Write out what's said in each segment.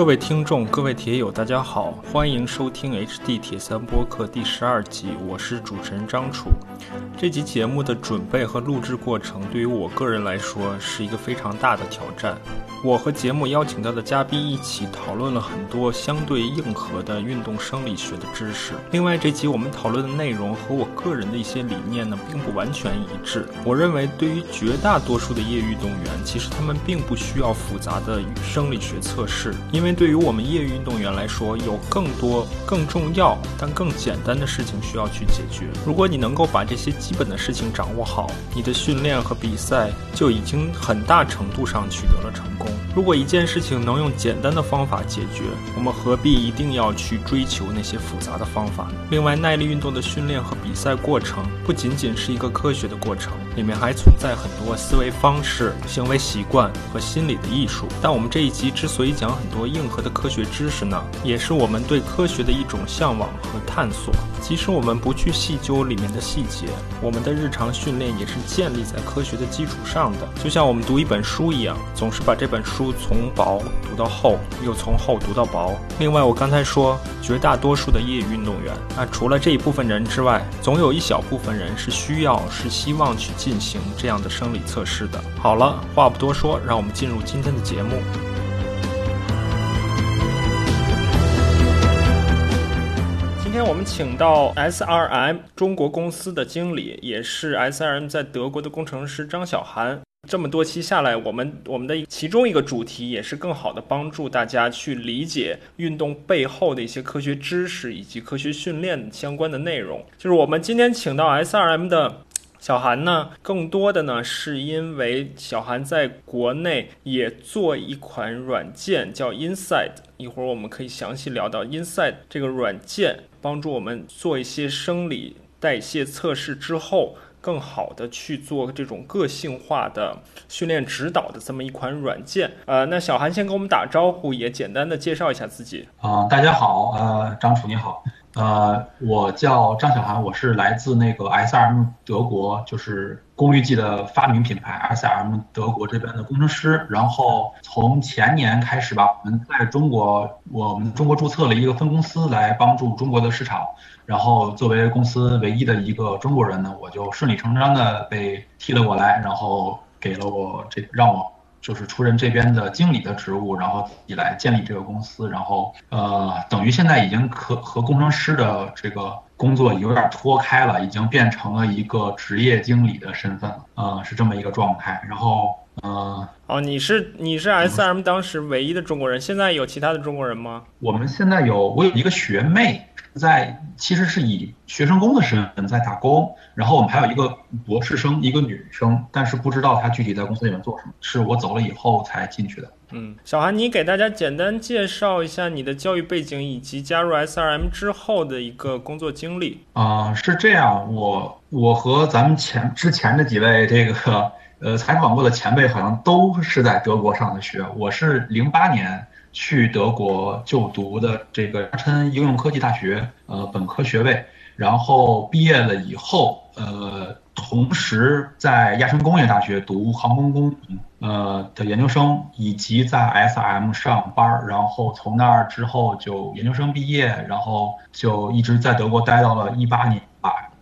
各位听众、各位铁友，大家好，欢迎收听 HD 铁三播客第十二集，我是主持人张楚。这集节目的准备和录制过程，对于我个人来说是一个非常大的挑战。我和节目邀请到的嘉宾一起讨论了很多相对硬核的运动生理学的知识。另外，这集我们讨论的内容和我个人的一些理念呢，并不完全一致。我认为，对于绝大多数的业余运动员，其实他们并不需要复杂的生理学测试，因为对于我们业余运动员来说，有更多更重要但更简单的事情需要去解决。如果你能够把这些基本的事情掌握好，你的训练和比赛就已经很大程度上取得了成功。如果一件事情能用简单的方法解决，我们何必一定要去追求那些复杂的方法？另外，耐力运动的训练和比赛过程不仅仅是一个科学的过程，里面还存在很多思维方式、行为习惯和心理的艺术。但我们这一集之所以讲很多硬核的科学知识呢，也是我们对科学的一种向往和探索。即使我们不去细究里面的细节，我们的日常训练也是建立在科学的基础上的。就像我们读一本书一样，总是把这本书从薄读到厚，又从厚读到薄。另外，我刚才说，绝大多数的业余运动员，那除了这一部分人之外，总有一小部分人是需要、是希望去进行这样的生理测试的。好了，话不多说，让我们进入今天的节目。今天我们请到 SRM 中国公司的经理，也是 SRM 在德国的工程师张小涵。这么多期下来，我们我们的其中一个主题也是更好的帮助大家去理解运动背后的一些科学知识以及科学训练相关的内容。就是我们今天请到 SRM 的小韩呢，更多的呢是因为小韩在国内也做一款软件叫 Inside，一会儿我们可以详细聊到 Inside 这个软件帮助我们做一些生理代谢测试之后。更好的去做这种个性化的训练指导的这么一款软件，呃，那小韩先跟我们打招呼，也简单的介绍一下自己。啊，大家好，呃，张楚你好，呃，我叫张小涵，我是来自那个 SRM 德国，就是功率计的发明品牌 SRM 德国这边的工程师。然后从前年开始吧，我们在中国，我们中国注册了一个分公司来帮助中国的市场。然后作为公司唯一的一个中国人呢，我就顺理成章的被踢了过来，然后给了我这让我就是出任这边的经理的职务，然后以来建立这个公司，然后呃等于现在已经可和工程师的这个工作有点脱开了，已经变成了一个职业经理的身份了，呃是这么一个状态。然后呃哦你是你是 S M 当时唯一的中国人，现在有其他的中国人吗？我们现在有我有一个学妹。在其实是以学生工的身份在打工，然后我们还有一个博士生，一个女生，但是不知道她具体在公司里面做什么，是我走了以后才进去的。嗯，小韩，你给大家简单介绍一下你的教育背景以及加入 SRM 之后的一个工作经历。啊，是这样，我我和咱们前之前的几位这个呃采访过的前辈好像都是在德国上的学，我是零八年。去德国就读的这个亚琛应用科技大学，呃，本科学位，然后毕业了以后，呃，同时在亚琛工业大学读航空工，呃的研究生，以及在 SM 上班，然后从那儿之后就研究生毕业，然后就一直在德国待到了一八年。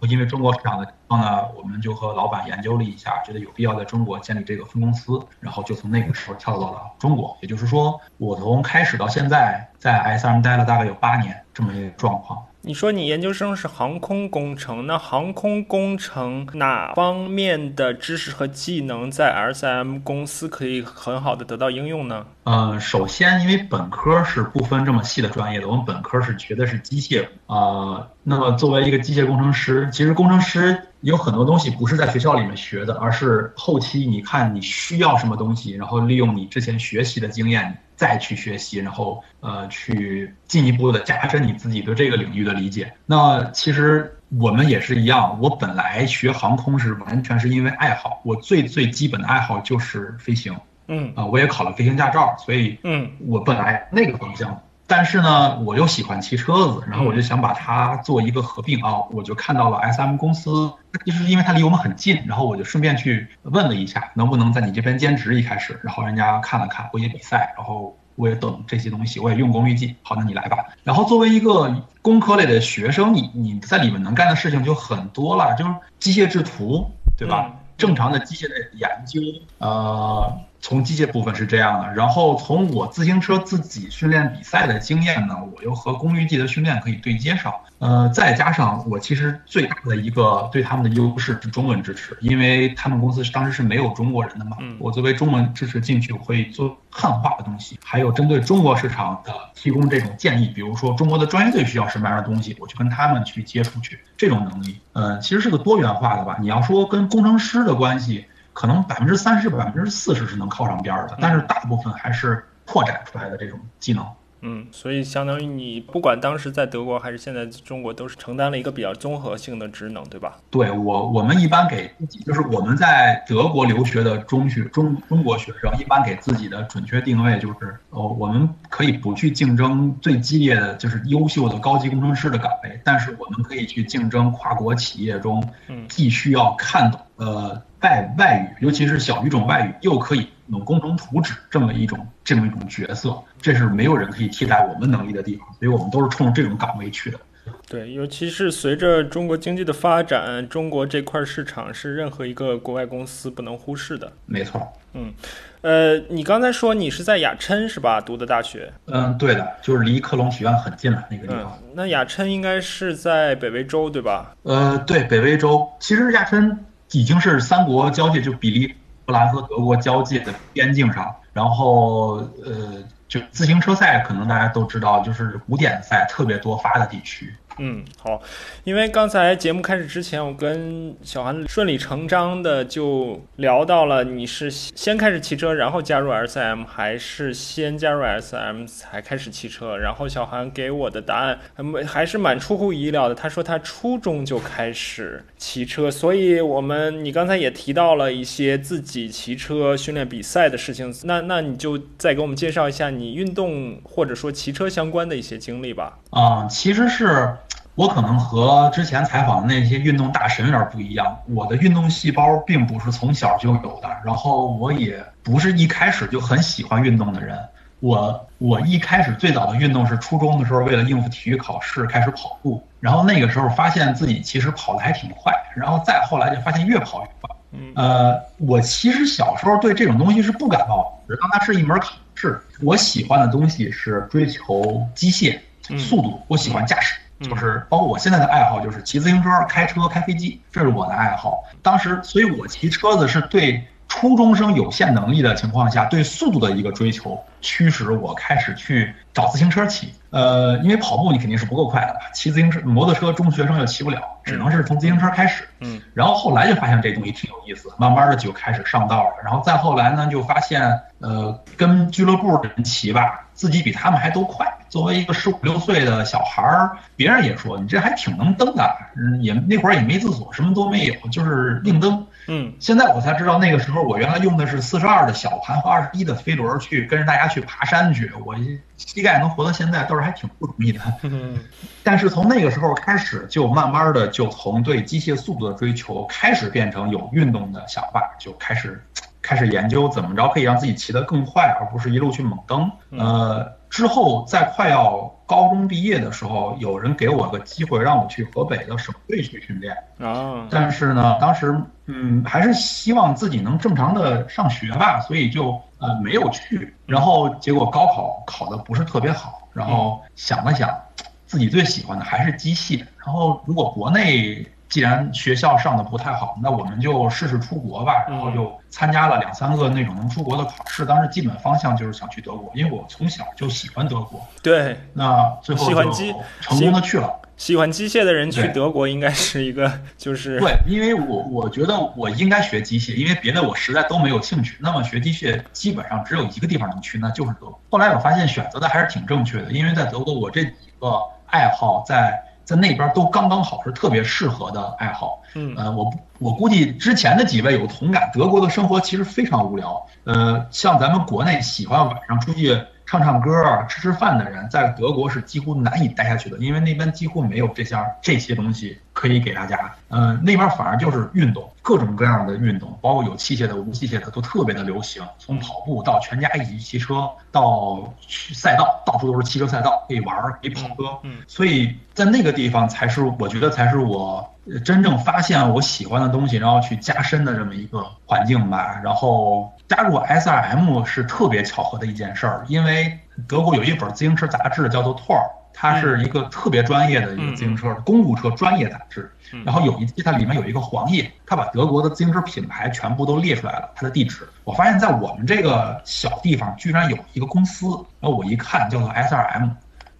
因为中国市场的情况呢，我们就和老板研究了一下，觉得有必要在中国建立这个分公司，然后就从那个时候跳到了中国。也就是说，我从开始到现在在 SM 待了大概有八年这么一个状况。你说你研究生是航空工程，那航空工程哪方面的知识和技能在 SM 公司可以很好的得到应用呢？呃，首先，因为本科是不分这么细的专业的，我们本科是学的是机械啊。那么作为一个机械工程师，其实工程师有很多东西不是在学校里面学的，而是后期你看你需要什么东西，然后利用你之前学习的经验。再去学习，然后呃，去进一步的加深你自己对这个领域的理解。那其实我们也是一样，我本来学航空是完全是因为爱好，我最最基本的爱好就是飞行，嗯啊，我也考了飞行驾照，所以嗯，我本来那个方向。但是呢，我又喜欢骑车子，然后我就想把它做一个合并啊，我就看到了 S M 公司，就是因为它离我们很近，然后我就顺便去问了一下，能不能在你这边兼职一开始，然后人家看了看，我也比赛，然后我也懂这些东西，我也用功率计。好，那你来吧。然后作为一个工科类的学生，你你在里面能干的事情就很多了，就是机械制图，对吧？正常的机械的研究，呃。从机械部分是这样的，然后从我自行车自己训练比赛的经验呢，我又和功率计的训练可以对接上，呃，再加上我其实最大的一个对他们的优势是中文支持，因为他们公司当时是没有中国人的嘛，我作为中文支持进去，我会做汉化的东西，还有针对中国市场的提供这种建议，比如说中国的专业队需要什么样的东西，我去跟他们去接触去，这种能力，呃，其实是个多元化的吧。你要说跟工程师的关系。可能百分之三十、百分之四十是能靠上边儿的，但是大部分还是拓展出来的这种技能。嗯，所以相当于你不管当时在德国还是现在中国，都是承担了一个比较综合性的职能，对吧？对我，我们一般给自己，就是我们在德国留学的中学中中国学生，一般给自己的准确定位就是，哦，我们可以不去竞争最激烈的就是优秀的高级工程师的岗位，但是我们可以去竞争跨国企业中，既需要看懂呃。外外语，尤其是小语种外语，又可以用工程图纸这么一种这么一种角色，这是没有人可以替代我们能力的地方，所以我们都是冲着这种岗位去的。对，尤其是随着中国经济的发展，中国这块市场是任何一个国外公司不能忽视的。没错。嗯，呃，你刚才说你是在雅琛是吧？读的大学？嗯，对的，就是离科隆学院很近了那个地方。那雅琛应该是在北威州对吧？呃，对，北威州。其实雅琛。已经是三国交界，就比利时兰和德国交界的边境上，然后呃，就自行车赛，可能大家都知道，就是古典赛特别多发的地区。嗯，好，因为刚才节目开始之前，我跟小韩顺理成章的就聊到了，你是先开始骑车，然后加入 SM，还是先加入 SM 才开始骑车？然后小韩给我的答案还是蛮出乎意料的，他说他初中就开始骑车，所以我们你刚才也提到了一些自己骑车训练比赛的事情，那那你就再给我们介绍一下你运动或者说骑车相关的一些经历吧。啊，其实是。我可能和之前采访的那些运动大神有点不一样，我的运动细胞并不是从小就有的，然后我也不是一开始就很喜欢运动的人。我我一开始最早的运动是初中的时候，为了应付体育考试开始跑步，然后那个时候发现自己其实跑得还挺快，然后再后来就发现越跑越快。呃，我其实小时候对这种东西是不感冒，的，当它是一门考试。我喜欢的东西是追求机械、速度，我喜欢驾驶。就是包括我现在的爱好，就是骑自行车、开车、开飞机，这是我的爱好。当时，所以我骑车子是对初中生有限能力的情况下，对速度的一个追求，驱使我开始去找自行车骑。呃，因为跑步你肯定是不够快的，骑自行车、摩托车中学生又骑不了，只能是从自行车开始。嗯，然后后来就发现这东西挺有意思，慢慢的就开始上道了。然后再后来呢，就发现，呃，跟俱乐部的人骑吧，自己比他们还都快。作为一个十五六岁的小孩儿，别人也说你这还挺能蹬的，嗯，也那会儿也没自锁，什么都没有，就是硬蹬。嗯，现在我才知道，那个时候我原来用的是四十二的小盘和二十一的飞轮去跟着大家去爬山去，我膝盖能活到现在倒是还挺不容易的。嗯，但是从那个时候开始，就慢慢的就从对机械速度的追求开始变成有运动的想法，就开始开始研究怎么着可以让自己骑得更快，而不是一路去猛蹬。呃。之后，在快要高中毕业的时候，有人给我个机会，让我去河北的省队去训练啊。但是呢，当时嗯，还是希望自己能正常的上学吧，所以就呃没有去。然后结果高考考的不是特别好，然后想了想，自己最喜欢的还是机械。然后如果国内。既然学校上的不太好，那我们就试试出国吧。然后就参加了两三个那种能出国的考试。当时基本方向就是想去德国，因为我从小就喜欢德国。对，那最后就成功的去了。喜欢机械的人去德国应该是一个，就是对，因为我我觉得我应该学机械，因为别的我实在都没有兴趣。那么学机械基本上只有一个地方能去，那就是德国。后来我发现选择的还是挺正确的，因为在德国我这几个爱好在。在那边都刚刚好是特别适合的爱好，嗯，呃，我我估计之前的几位有同感，德国的生活其实非常无聊，呃，像咱们国内喜欢晚上出去唱唱歌、吃吃饭的人，在德国是几乎难以待下去的，因为那边几乎没有这项这些东西可以给大家。嗯，那边反而就是运动，各种各样的运动，包括有器械的、无器械的，都特别的流行。从跑步到全家一起骑车，到去赛道，到处都是汽车赛道，可以玩，可以跑车。嗯，所以在那个地方才是我觉得才是我真正发现我喜欢的东西，然后去加深的这么一个环境吧。然后加入 SRM 是特别巧合的一件事儿，因为德国有一本自行车杂志叫做 Tour，它是一个特别专业的一个自行车公路车专业杂志。然后有一期它里面有一个黄页，它把德国的自行车品牌全部都列出来了，它的地址。我发现，在我们这个小地方居然有一个公司，然后我一看叫做 SRM，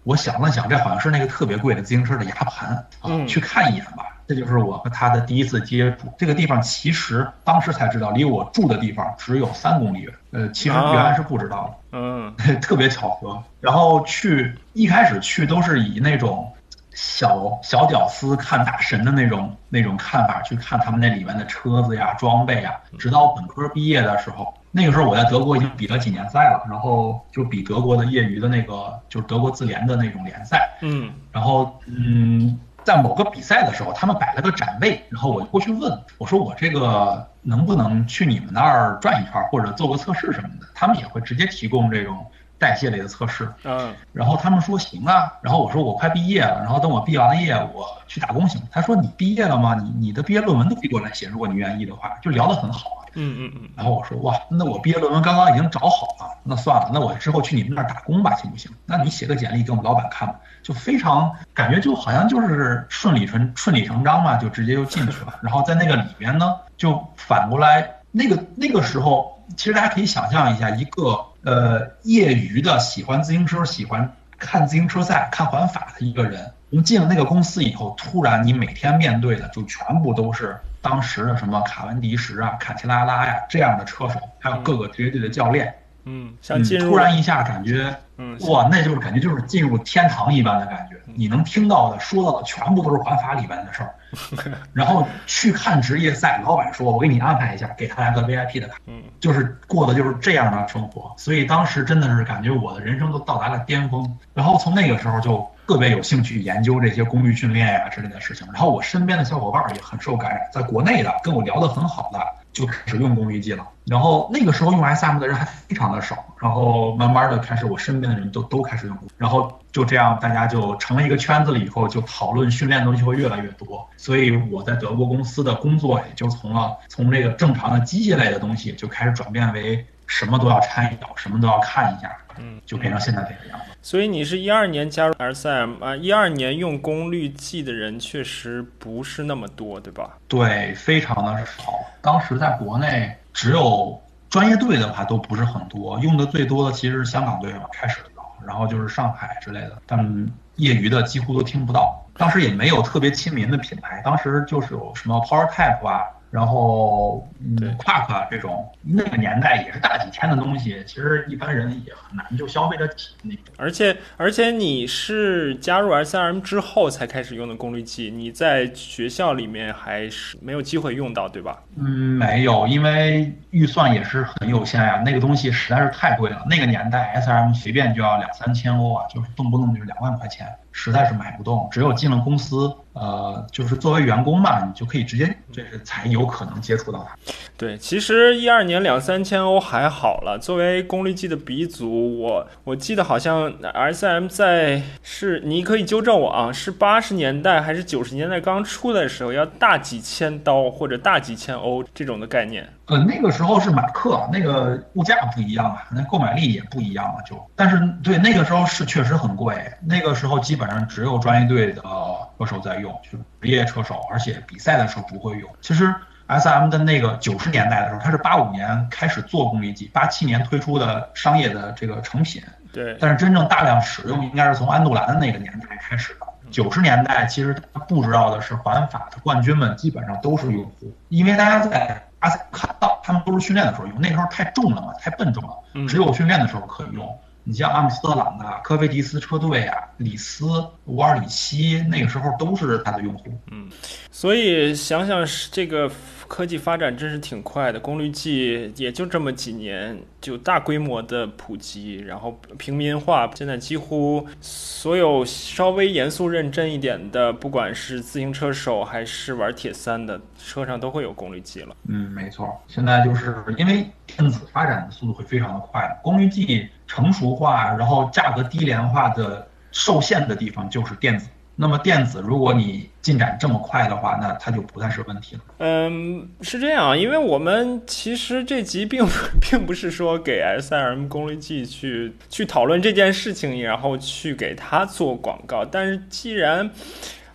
我想了想，这好像是那个特别贵的自行车的牙盘啊，去看一眼吧。这就是我和他的第一次接触。这个地方其实当时才知道，离我住的地方只有三公里远。呃，其实原来是不知道的。嗯，特别巧合。然后去一开始去都是以那种小小屌丝看大神的那种那种看法去看他们那里面的车子呀、装备呀。直到本科毕业的时候，那个时候我在德国已经比了几年赛了，然后就比德国的业余的那个就是德国自联的那种联赛。嗯，然后嗯。在某个比赛的时候，他们摆了个展位，然后我就过去问我说：“我这个能不能去你们那儿转一圈，或者做个测试什么的？”他们也会直接提供这种代谢类的测试。嗯，然后他们说行啊，然后我说我快毕业了，然后等我毕完了业，我去打工行。他说你毕业了吗？你你的毕业论文都可以过来写，如果你愿意的话，就聊得很好。嗯嗯嗯。然后我说哇，那我毕业论文刚刚已经找好了，那算了，那我之后去你们那儿打工吧，行不行？那你写个简历给我们老板看吧。就非常感觉就好像就是顺理成顺理成章嘛，就直接就进去了。然后在那个里边呢，就反过来那个那个时候，其实大家可以想象一下，一个呃业余的喜欢自行车、喜欢看自行车赛、看环法的一个人，从进了那个公司以后，突然你每天面对的就全部都是当时的什么卡文迪什啊、卡奇拉拉呀这样的车手，还有各个职业队的教练。嗯，像进入突然一下感觉。嗯，哇，那就是感觉就是进入天堂一般的感觉，你能听到的、说到的全部都是环法里边的事儿。然后去看职业赛，老板说：“我给你安排一下，给他来个 VIP 的卡。”嗯，就是过的就是这样的生活。所以当时真的是感觉我的人生都到达了巅峰。然后从那个时候就特别有兴趣研究这些功率训练呀之类的事情。然后我身边的小伙伴也很受感染，在国内的跟我聊得很好的。就开始用功率计了，然后那个时候用 SM 的人还非常的少，然后慢慢的开始我身边的人都都开始用，然后就这样大家就成了一个圈子了，以后就讨论训练的东西会越来越多，所以我在德国公司的工作也就从了从这个正常的机械类的东西就开始转变为什么都要掺一脚，什么都要看一下，嗯，就变成现在这个样子。所以你是一二年加入 SM 啊，一二年用功率计的人确实不是那么多，对吧？对，非常的少。当时在国内只有专业队的话都不是很多，用的最多的其实是香港队嘛，开始的，然后就是上海之类的，但业余的几乎都听不到。当时也没有特别亲民的品牌，当时就是有什么 Power Type 啊。然后，嗯，Quark 这种那个年代也是大几千的东西，其实一般人也很难就消费得起那种。而且，而且你是加入 SRM 之后才开始用的功率计，你在学校里面还是没有机会用到，对吧？嗯，没有，因为预算也是很有限呀，那个东西实在是太贵了。那个年代 SRM 随便就要两三千欧啊，就是动不动就是两万块钱。实在是买不动，只有进了公司，呃，就是作为员工嘛，你就可以直接，这是才有可能接触到它。对，其实一二年两三千欧还好了。作为功率计的鼻祖，我我记得好像 S M 在是，你可以纠正我啊，是八十年代还是九十年代刚出的时候，要大几千刀或者大几千欧这种的概念。呃，那个时候是马克，那个物价不一样啊，那购买力也不一样了，就。但是对那个时候是确实很贵，那个时候基本上只有专业队的车手在用，就是职业车手，而且比赛的时候不会用。其实。S M 的那个九十年代的时候，它是八五年开始做功率计，八七年推出的商业的这个成品。对。但是真正大量使用应该是从安杜兰的那个年代开始的。九十年代其实他不知道的是，环法的冠军们基本上都是用户，因为大家在阿赛看到他们都是训练的时候用，那时候太重了嘛，太笨重了，只有训练的时候可以用。你像阿姆斯特朗啊、科菲迪斯车队啊、里斯、乌尔里希，那个时候都是他的用户。嗯，所以想想是这个科技发展真是挺快的，功率计也就这么几年就大规模的普及，然后平民化，现在几乎所有稍微严肃认真一点的，不管是自行车手还是玩铁三的，车上都会有功率计了。嗯，没错，现在就是因为电子发展的速度会非常的快，功率计。成熟化，然后价格低廉化的受限的地方就是电子。那么电子，如果你进展这么快的话，那它就不再是问题了。嗯，是这样，因为我们其实这集并 并不是说给 S I M 功率计去去讨论这件事情，然后去给它做广告。但是既然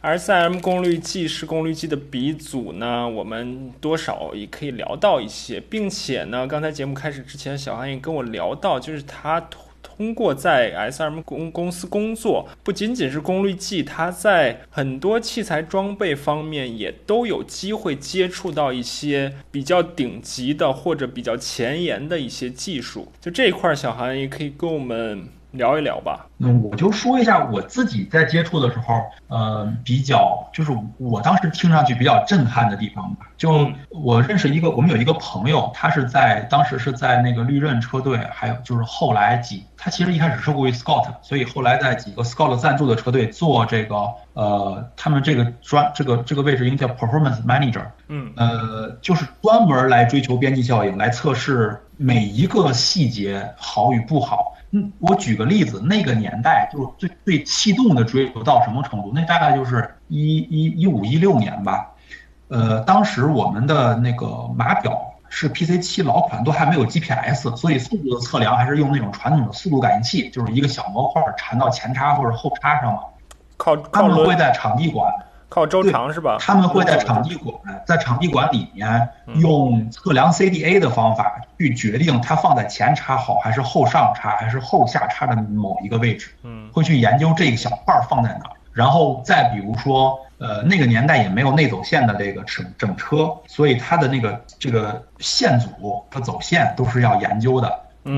S I M 功率计是功率计的鼻祖呢，我们多少也可以聊到一些，并且呢，刚才节目开始之前，小韩也跟我聊到，就是他。通过在 S.M 公公司工作，不仅仅是功率计，他在很多器材装备方面也都有机会接触到一些比较顶级的或者比较前沿的一些技术。就这一块，小韩也可以跟我们。聊一聊吧。那我就说一下我自己在接触的时候，呃，比较就是我当时听上去比较震撼的地方吧。就我认识一个，我们有一个朋友，他是在当时是在那个绿刃车队，还有就是后来几，他其实一开始是过于 Scott，所以后来在几个 Scott 赞助的车队做这个，呃，他们这个专这个这个位置应该叫 Performance Manager，嗯，呃，就是专门来追求边际效应，来测试每一个细节好与不好。嗯，我举个例子，那个年代就是最对气动的追求到什么程度？那大概就是一一一五一六年吧。呃，当时我们的那个码表是 PC 七老款，都还没有 GPS，所以速度的测量还是用那种传统的速度感应器，就是一个小模块缠到前叉或者后叉上嘛。靠，他们会在场地馆。靠周长是吧？他们会在场地馆，在场地馆里面用测量 CDA 的方法去决定它放在前插好还是后上插还是后下插的某一个位置。嗯，会去研究这个小块放在哪儿，然后再比如说，呃，那个年代也没有内走线的这个整整车，所以它的那个这个线组和走线都是要研究的。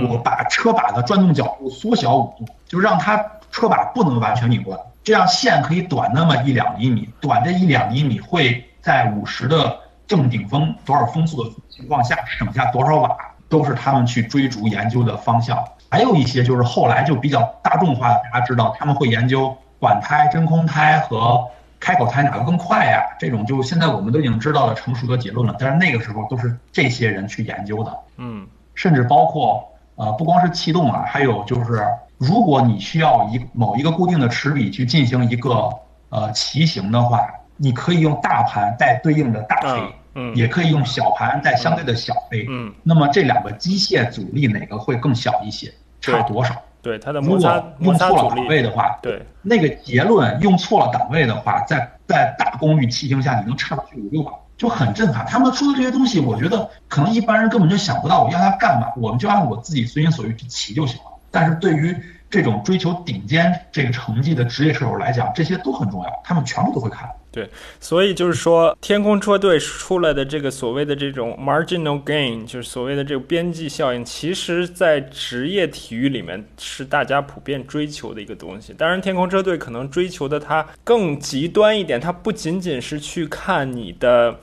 我把车把的转动角度缩小五度，就让它车把不能完全拧过来。这样线可以短那么一两厘米，短这一两厘米会在五十的正顶峰多少风速的情况下省下多少瓦，都是他们去追逐研究的方向。还有一些就是后来就比较大众化的，大家知道他们会研究管胎、真空胎和开口胎哪个更快呀？这种就现在我们都已经知道了成熟的结论了。但是那个时候都是这些人去研究的，嗯，甚至包括呃不光是气动啊，还有就是。如果你需要一某一个固定的齿比去进行一个呃骑行的话，你可以用大盘带对应的大飞，嗯，也可以用小盘带相对的小飞，嗯。那么这两个机械阻力哪个会更小一些？差多少？对它的如果用错了档位的话，对那个结论用错了档位的话，在在大功率骑行下，你能差出去五六瓦，就很震撼。他们说的这些东西，我觉得可能一般人根本就想不到，我要它干嘛？我们就按我自己随心所欲去骑就行了。但是对于这种追求顶尖这个成绩的职业车手来讲，这些都很重要，他们全部都会看。对，所以就是说，天空车队出来的这个所谓的这种 marginal gain，就是所谓的这个边际效应，其实在职业体育里面是大家普遍追求的一个东西。当然，天空车队可能追求的它更极端一点，它不仅仅是去看你的。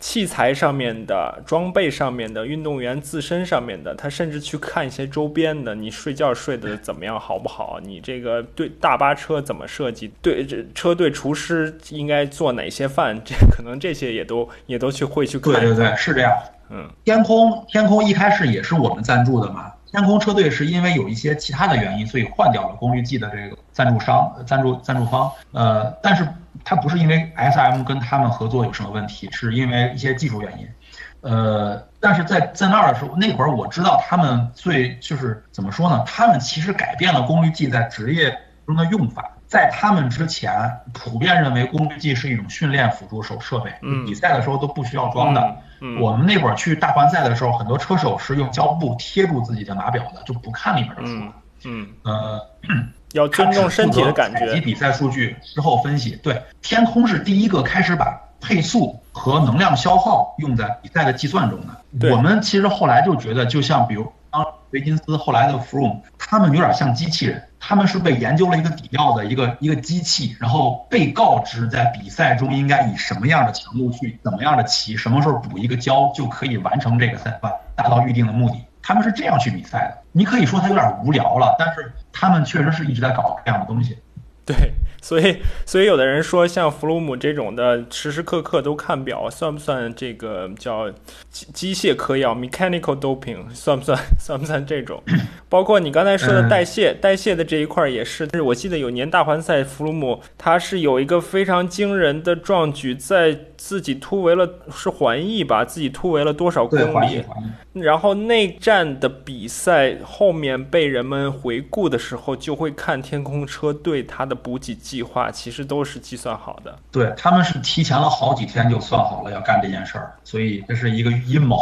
器材上面的装备上面的运动员自身上面的，他甚至去看一些周边的，你睡觉睡得怎么样，好不好？你这个对大巴车怎么设计？对这车队厨师应该做哪些饭？这可能这些也都也都去会去看。对对对，是这样。嗯，天空天空一开始也是我们赞助的嘛。天空车队是因为有一些其他的原因，所以换掉了功率计的这个赞助商、赞助赞助方。呃，但是它不是因为 S M 跟他们合作有什么问题，是因为一些技术原因。呃，但是在在那儿的时候，那会儿我知道他们最就是怎么说呢？他们其实改变了功率计在职业中的用法。在他们之前，普遍认为功率计是一种训练辅助手设备，比赛的时候都不需要装的。嗯我们那会儿去大环赛的时候，很多车手是用胶布贴住自己的码表的，就不看里面的数。嗯，呃，要尊重身体的感觉。采集比赛数据之后分析。对，天空是第一个开始把配速和能量消耗用在比赛的计算中的。我们其实后来就觉得，就像比如当维金斯，后来的 Froome，他们有点像机器人，他们是被研究了一个底料的一个一个机器，然后被告知在比赛中应该以什么样的强度去怎么样的骑，什么时候补一个胶就可以完成这个赛段，达到预定的目的。他们是这样去比赛的。你可以说他有点无聊了，但是他们确实是一直在搞这样的东西。对，所以所以有的人说，像弗鲁姆这种的，时时刻刻都看表，算不算这个叫机机械嗑药 （mechanical doping）？算不算？算不算这种？包括你刚才说的代谢，代谢的这一块也是。但是我记得有年大环赛，弗鲁姆他是有一个非常惊人的壮举，在自己突围了是环意吧？自己突围了多少公里？然后内战的比赛后面被人们回顾的时候，就会看天空车队他的补给计划，其实都是计算好的。对他们是提前了好几天就算好了要干这件事儿，所以这是一个阴谋。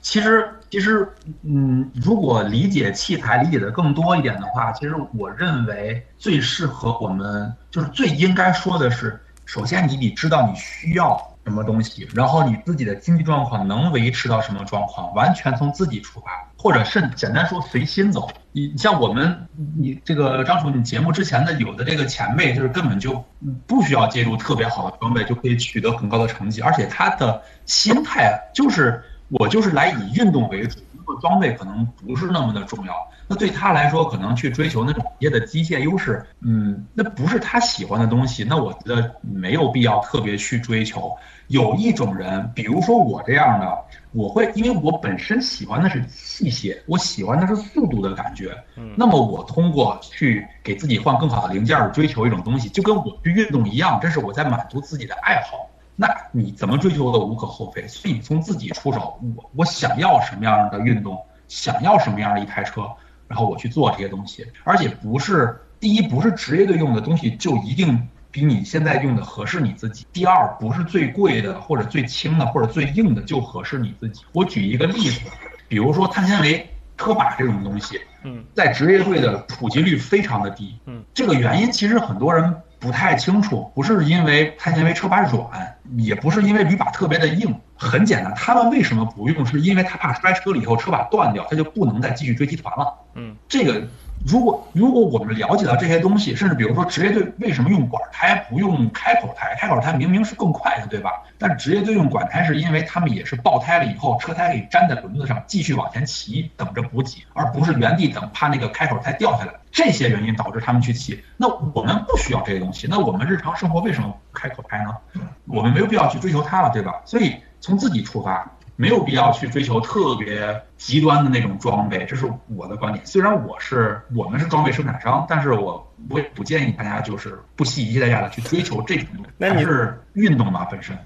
其实，其实，嗯，如果理解器材理解的更多一点的话，其实我认为最适合我们，就是最应该说的是，首先你得知道你需要。什么东西？然后你自己的经济状况能维持到什么状况？完全从自己出发，或者甚简单说随心走。你像我们，你这个张楚，你节目之前的有的这个前辈，就是根本就不需要借助特别好的装备就可以取得很高的成绩，而且他的心态就是我就是来以运动为主，装备可能不是那么的重要。那对他来说，可能去追求那种业的机械优势，嗯，那不是他喜欢的东西。那我觉得没有必要特别去追求。有一种人，比如说我这样的，我会因为我本身喜欢的是器械，我喜欢的是速度的感觉。嗯，那么我通过去给自己换更好的零件，追求一种东西，就跟我去运动一样，这是我在满足自己的爱好。那你怎么追求都无可厚非。所以你从自己出手，我我想要什么样的运动，想要什么样的一台车，然后我去做这些东西，而且不是第一，不是职业队用的东西就一定。比你现在用的合适你自己。第二，不是最贵的或者最轻的或者最硬的就合适你自己。我举一个例子，比如说碳纤维车把这种东西，嗯，在职业队的普及率非常的低，嗯，这个原因其实很多人不太清楚，不是因为碳纤维车把软，也不是因为铝把特别的硬，很简单，他们为什么不用？是因为他怕摔车了以后车把断掉，他就不能再继续追集团了，嗯，这个。如果如果我们了解到这些东西，甚至比如说职业队为什么用管胎不用开口胎？开口胎明明是更快的，对吧？但是职业队用管胎是因为他们也是爆胎了以后，车胎可以粘在轮子上继续往前骑，等着补给，而不是原地等，怕那个开口胎掉下来。这些原因导致他们去骑。那我们不需要这些东西，那我们日常生活为什么不开口拍呢？我们没有必要去追求它了，对吧？所以从自己出发。没有必要去追求特别极端的那种装备，这是我的观点。虽然我是我们是装备生产商，但是我我也不建议大家就是不惜一切代价的去追求这种东西。还是运动嘛本身。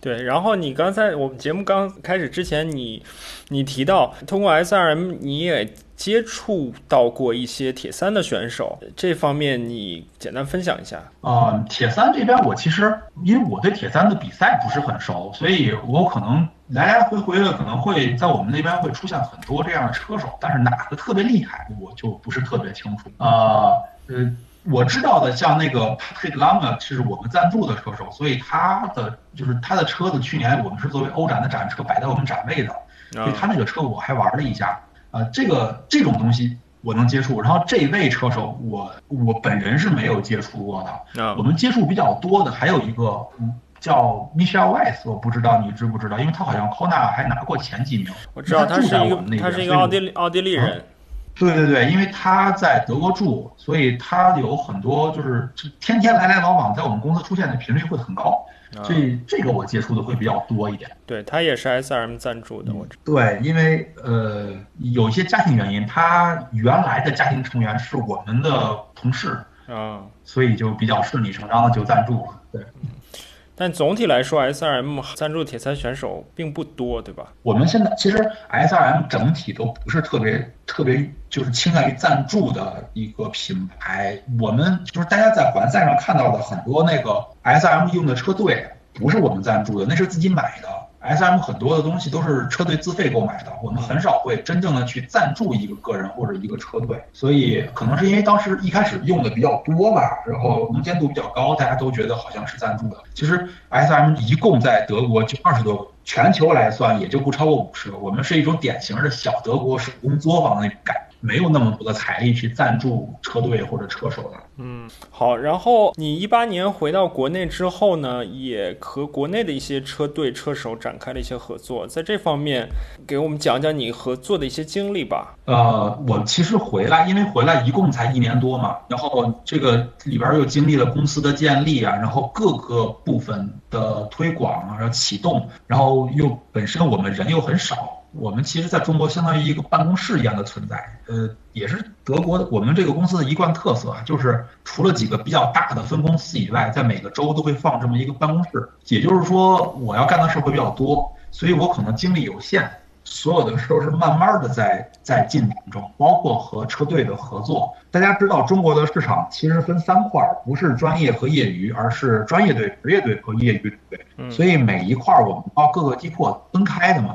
对，然后你刚才我们节目刚开始之前，你你提到通过 SRM 你也接触到过一些铁三的选手，这方面你简单分享一下。啊，铁三这边我其实因为我对铁三的比赛不是很熟，所以我可能来来回回的可能会在我们那边会出现很多这样的车手，但是哪个特别厉害我就不是特别清楚。啊，呃。我知道的，像那个 Patrick Lange 是我们赞助的车手，所以他的就是他的车子，去年我们是作为欧展的展车摆在我们展位的，所以他那个车我还玩了一下。呃，这个这种东西我能接触，然后这位车手我我本人是没有接触过的。我们接触比较多的还有一个叫 Michelle Weiss，我不知道你知不知道，因为他好像 Kona 还拿过前几名。我知道他是一个他是一个奥地利奥地利人。对对对，因为他在德国住，所以他有很多就是天天来来往往，在我们公司出现的频率会很高，所以这个我接触的会比较多一点。对他也是 SRM 赞助的，我知。对，因为呃有一些家庭原因，他原来的家庭成员是我们的同事啊，所以就比较顺理成章的就赞助了。对。但总体来说，S R M 赞助铁三选手并不多，对吧？我们现在其实 S R M 整体都不是特别特别，就是倾向于赞助的一个品牌。我们就是大家在环赛上看到的很多那个 S R M 用的车队，不是我们赞助的，那是自己买的。S M 很多的东西都是车队自费购买的，我们很少会真正的去赞助一个个人或者一个车队，所以可能是因为当时一开始用的比较多吧，然后能见度比较高，大家都觉得好像是赞助的。其实 S M 一共在德国就二十多个全球来算也就不超过五十个。我们是一种典型的小德国手工作坊的那种感觉。没有那么多的财力去赞助车队或者车手的。嗯，好。然后你一八年回到国内之后呢，也和国内的一些车队车手展开了一些合作。在这方面，给我们讲讲你合作的一些经历吧。呃，我其实回来，因为回来一共才一年多嘛，然后这个里边又经历了公司的建立啊，然后各个部分的推广啊，然后启动，然后又本身我们人又很少。我们其实在中国相当于一个办公室一样的存在，呃，也是德国。我们这个公司的一贯特色啊，就是除了几个比较大的分公司以外，在每个州都会放这么一个办公室。也就是说，我要干的事会比较多，所以我可能精力有限，所有的事都是慢慢的在在进展中，包括和车队的合作。大家知道，中国的市场其实分三块，不是专业和业余，而是专业队、职业队和业余队。所以每一块我们要各个击破分开的嘛。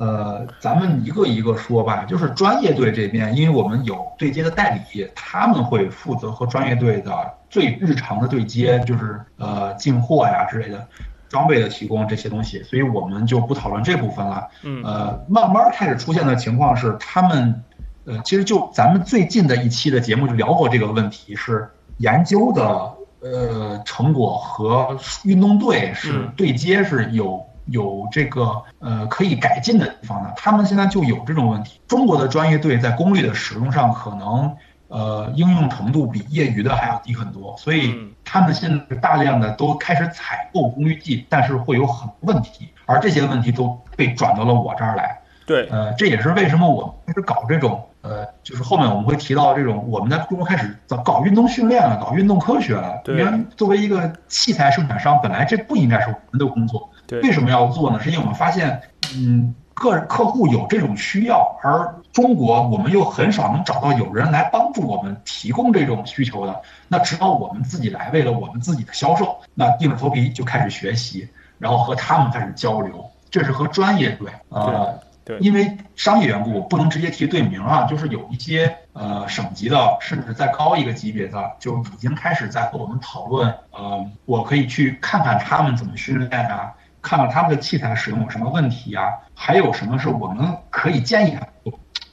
呃，咱们一个一个说吧。就是专业队这边，因为我们有对接的代理，他们会负责和专业队的最日常的对接，就是呃进货呀之类的，装备的提供这些东西，所以我们就不讨论这部分了。嗯，呃，慢慢开始出现的情况是，他们，呃，其实就咱们最近的一期的节目就聊过这个问题，是研究的呃成果和运动队是对接是有。有这个呃可以改进的地方呢，他们现在就有这种问题。中国的专业队在功率的使用上，可能呃应用程度比业余的还要低很多，所以他们现在大量的都开始采购功率计，但是会有很多问题，而这些问题都被转到了我这儿来。对，呃，这也是为什么我开始搞这种呃，就是后面我们会提到这种我们在中国开始搞搞运动训练了，搞运动科学了。对，因为作为一个器材生产商，本来这不应该是我们的工作。为什么要做呢？是因为我们发现，嗯，个客户有这种需要，而中国我们又很少能找到有人来帮助我们提供这种需求的，那只好我们自己来，为了我们自己的销售，那硬着头皮就开始学习，然后和他们开始交流。这是和专业对啊，对，因为商业缘故，我不能直接提队名啊，就是有一些呃省级的，甚至再高一个级别的，就已经开始在和我们讨论，呃，我可以去看看他们怎么训练啊。看看他们的器材使用有什么问题呀？还有什么是我们可以建议的？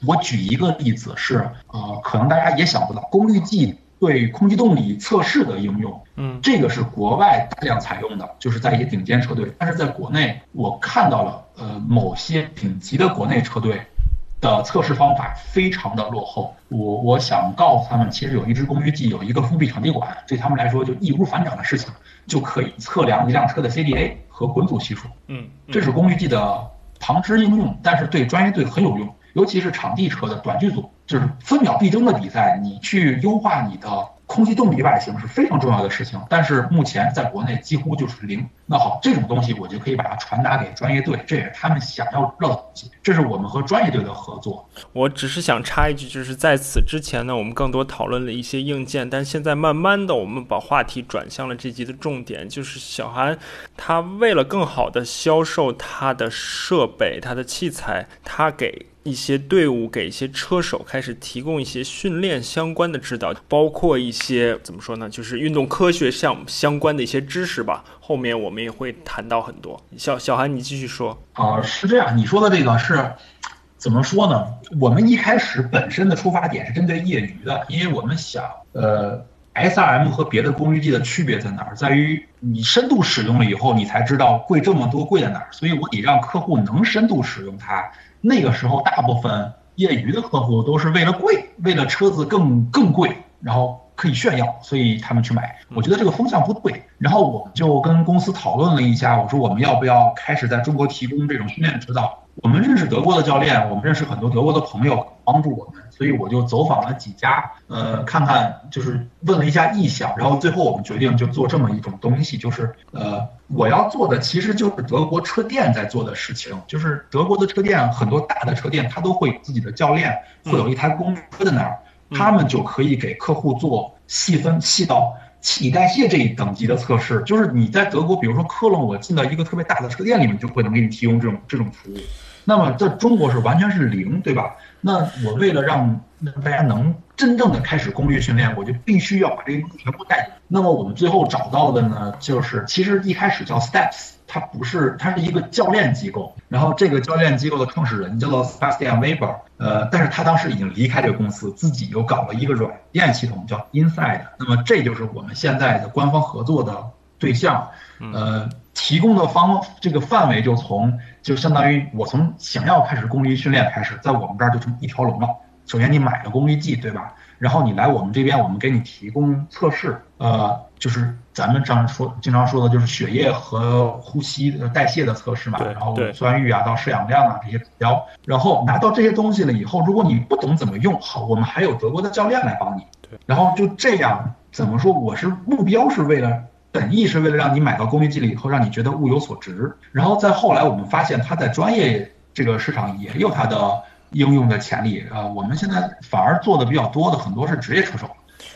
我举一个例子是，呃，可能大家也想不到，功率计对空气动力测试的应用，嗯，这个是国外大量采用的，就是在一些顶尖车队。但是在国内，我看到了，呃，某些顶级的国内车队的测试方法非常的落后。我我想告诉他们，其实有一支功率计，有一个封闭场地管，对他们来说就易如反掌的事情，就可以测量一辆车的 CDA。和滚阻系数，嗯，这是功率计的旁支应用，但是对专业队很有用，尤其是场地车的短距组，就是分秒必争的比赛，你去优化你的。空气动力外形是非常重要的事情，但是目前在国内几乎就是零。那好，这种东西我就可以把它传达给专业队，这也是他们想要知道的东西。这是我们和专业队的合作。我只是想插一句，就是在此之前呢，我们更多讨论了一些硬件，但现在慢慢的，我们把话题转向了这集的重点，就是小韩他为了更好的销售他的设备、他的器材，他给。一些队伍给一些车手开始提供一些训练相关的指导，包括一些怎么说呢，就是运动科学项目相关的一些知识吧。后面我们也会谈到很多。小小韩，你继续说。啊，是这样，你说的这个是怎么说呢？我们一开始本身的出发点是针对业余的，因为我们想，呃，SRM 和别的功率计的区别在哪儿？在于你深度使用了以后，你才知道贵这么多贵在哪儿。所以我得让客户能深度使用它。那个时候，大部分业余的客户都是为了贵，为了车子更更贵，然后可以炫耀，所以他们去买。我觉得这个风向不对。然后我们就跟公司讨论了一下，我说我们要不要开始在中国提供这种训练指导？我们认识德国的教练，我们认识很多德国的朋友帮助我们，所以我就走访了几家，呃，看看就是问了一下意向，然后最后我们决定就做这么一种东西，就是呃，我要做的其实就是德国车店在做的事情，就是德国的车店很多大的车店，它都会有自己的教练，会有一台公车在那儿，他们就可以给客户做细分细到气体代谢这一等级的测试，就是你在德国，比如说科隆，我进到一个特别大的车店里面，就会能给你提供这种这种服务。那么在中国是完全是零，对吧？那我为了让让大家能真正的开始功率训练，我就必须要把这些东西全部带进。那么我们最后找到的呢，就是其实一开始叫 Steps，它不是，它是一个教练机构。然后这个教练机构的创始人叫做 Sebastian Weber，呃，但是他当时已经离开这个公司，自己又搞了一个软件系统叫 Inside。那么这就是我们现在的官方合作的对象，呃，提供的方这个范围就从就相当于我从想要开始功率训练开始，在我们这儿就成一条龙了。首先你买了功率计，对吧？然后你来我们这边，我们给你提供测试，呃，就是咱们常说经常说的就是血液和呼吸代谢的测试嘛，然后酸阈啊到摄氧量啊这些指标。然后拿到这些东西了以后，如果你不懂怎么用，好，我们还有德国的教练来帮你。然后就这样，怎么说？我是目标是为了本意是为了让你买到功率计了以后，让你觉得物有所值。然后再后来我们发现，它在专业这个市场也有它的。应用的潜力啊，我们现在反而做的比较多的很多是职业车手，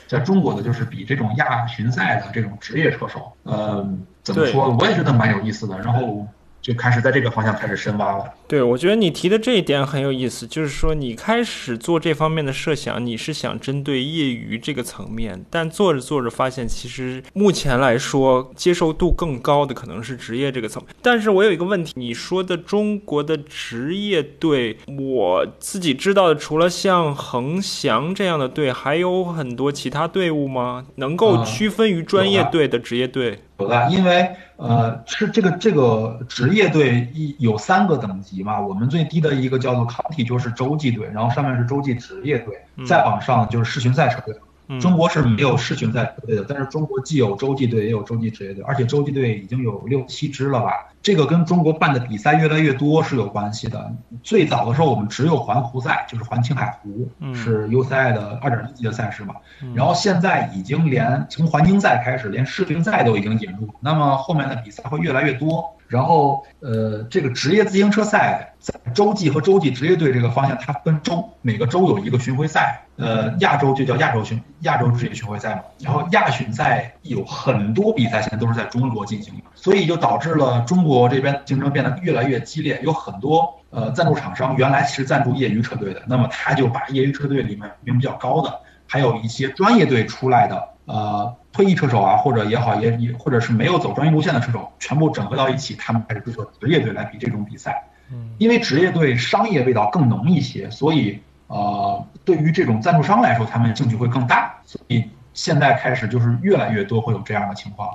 在中国的就是比这种亚巡赛的这种职业车手，呃，怎么说？我也觉得蛮有意思的。然后。就开始在这个方向开始深挖了。对，我觉得你提的这一点很有意思，就是说你开始做这方面的设想，你是想针对业余这个层面，但做着做着发现，其实目前来说接受度更高的可能是职业这个层面。但是我有一个问题，你说的中国的职业队，我自己知道的，除了像恒祥这样的队，还有很多其他队伍吗？能够区分于专业队的职业队？有的，因为呃是这个这个职业队一有三个等级嘛，我们最低的一个叫做 county，就是洲际队，然后上面是洲际职业队，再往上就是世巡赛车队。中国是没有世巡赛车队的，但是中国既有洲际队，也有洲际职业队，而且洲际队已经有六七支了吧。这个跟中国办的比赛越来越多是有关系的。最早的时候，我们只有环湖赛，就是环青海湖，是 UCI 的二点一级的赛事嘛。然后现在已经连从环青赛开始，连世乒赛都已经引入。那么后面的比赛会越来越多。然后，呃，这个职业自行车赛在洲际和洲际职业队这个方向，它分州，每个州有一个巡回赛。呃，亚洲就叫亚洲巡亚洲职业巡回赛嘛。然后亚巡赛有很多比赛，现在都是在中国进行的，所以就导致了中国这边竞争变得越来越激烈。有很多呃赞助厂商原来是赞助业余车队的，那么他就把业余车队里面名比较高的，还有一些专业队出来的，呃。退役车手啊，或者也好，也也或者是没有走专业路线的车手，全部整合到一起，他们开始追求职业队来比这种比赛。嗯，因为职业队商业味道更浓一些，所以呃，对于这种赞助商来说，他们兴趣会更大。所以现在开始就是越来越多会有这样的情况。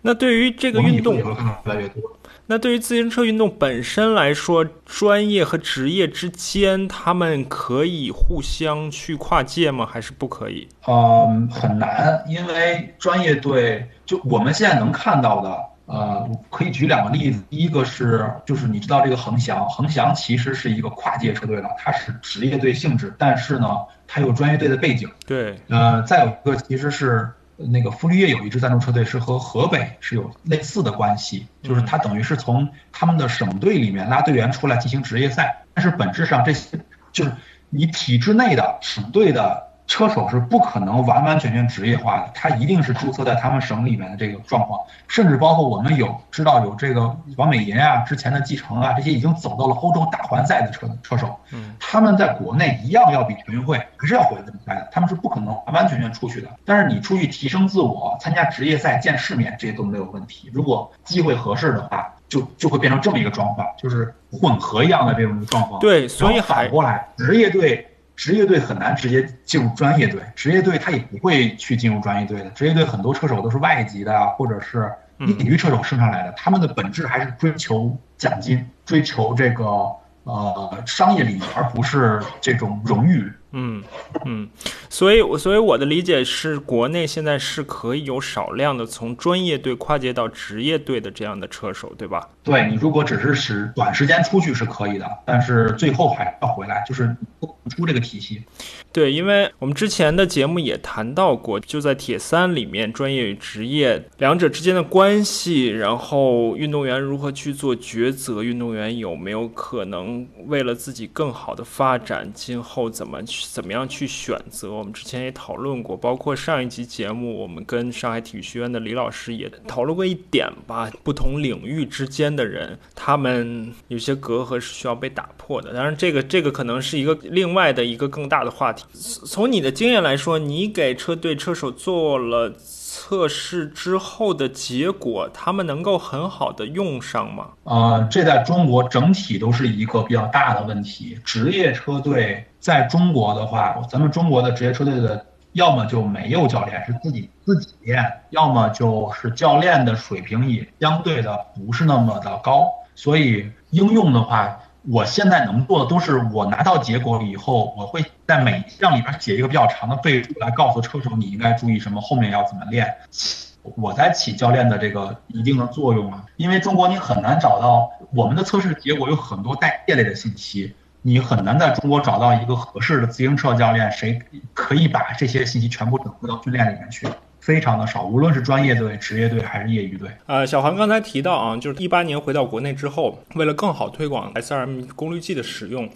那对于这个运动，也会看到越来越多。那对于自行车运动本身来说，专业和职业之间，他们可以互相去跨界吗？还是不可以？嗯，很难，因为专业队就我们现在能看到的，呃，可以举两个例子。第一个是，就是你知道这个恒翔，恒翔其实是一个跨界车队了，它是职业队性质，但是呢，它有专业队的背景。对，呃，再有一个其实是。那个傅立叶有一支赞助车队是和河北是有类似的关系，就是他等于是从他们的省队里面拉队员出来进行职业赛，但是本质上这些就是你体制内的省队的。车手是不可能完完全全职业化的，他一定是注册在他们省里面的这个状况，甚至包括我们有知道有这个王美银啊，之前的继承啊，这些已经走到了欧洲大环赛的车车手，嗯，他们在国内一样要比全运会还是要回来比赛的，他们是不可能完完全全出去的。但是你出去提升自我、参加职业赛、见世面，这些都没有问题。如果机会合适的话，就就会变成这么一个状况，就是混合一样的这种状况。对，所以反过来，职业队。职业队很难直接进入专业队，职业队他也不会去进入专业队的。职业队很多车手都是外籍的，或者是业余车手升上来的，他们的本质还是追求奖金，追求这个呃商业利益，而不是这种荣誉。嗯嗯，所以，我所以我的理解是，国内现在是可以有少量的从专业队跨界到职业队的这样的车手，对吧？对你如果只是使短时间出去是可以的，但是最后还要回来，就是出这个体系。对，因为我们之前的节目也谈到过，就在铁三里面，专业与职业两者之间的关系，然后运动员如何去做抉择，运动员有没有可能为了自己更好的发展，今后怎么去。怎么样去选择？我们之前也讨论过，包括上一集节目，我们跟上海体育学院的李老师也讨论过一点吧。不同领域之间的人，他们有些隔阂是需要被打破的。当然，这个这个可能是一个另另外的一个更大的话题。从你的经验来说，你给车队车手做了测试之后的结果，他们能够很好的用上吗？呃，这在中国整体都是一个比较大的问题。职业车队在中国的话，咱们中国的职业车队的要么就没有教练，是自己自己练；要么就是教练的水平也相对的不是那么的高。所以应用的话，我现在能做的都是我拿到结果以后，我会在每一项里边写一个比较长的备注，来告诉车手你应该注意什么，后面要怎么练。我在起教练的这个一定的作用啊，因为中国你很难找到我们的测试结果有很多带业类的信息，你很难在中国找到一个合适的自行车教练，谁可以把这些信息全部整合到训练里面去。非常的少，无论是专业队、职业队还是业余队。呃，小韩刚才提到啊，就是一八年回到国内之后，为了更好推广 SRM 功率计的使用，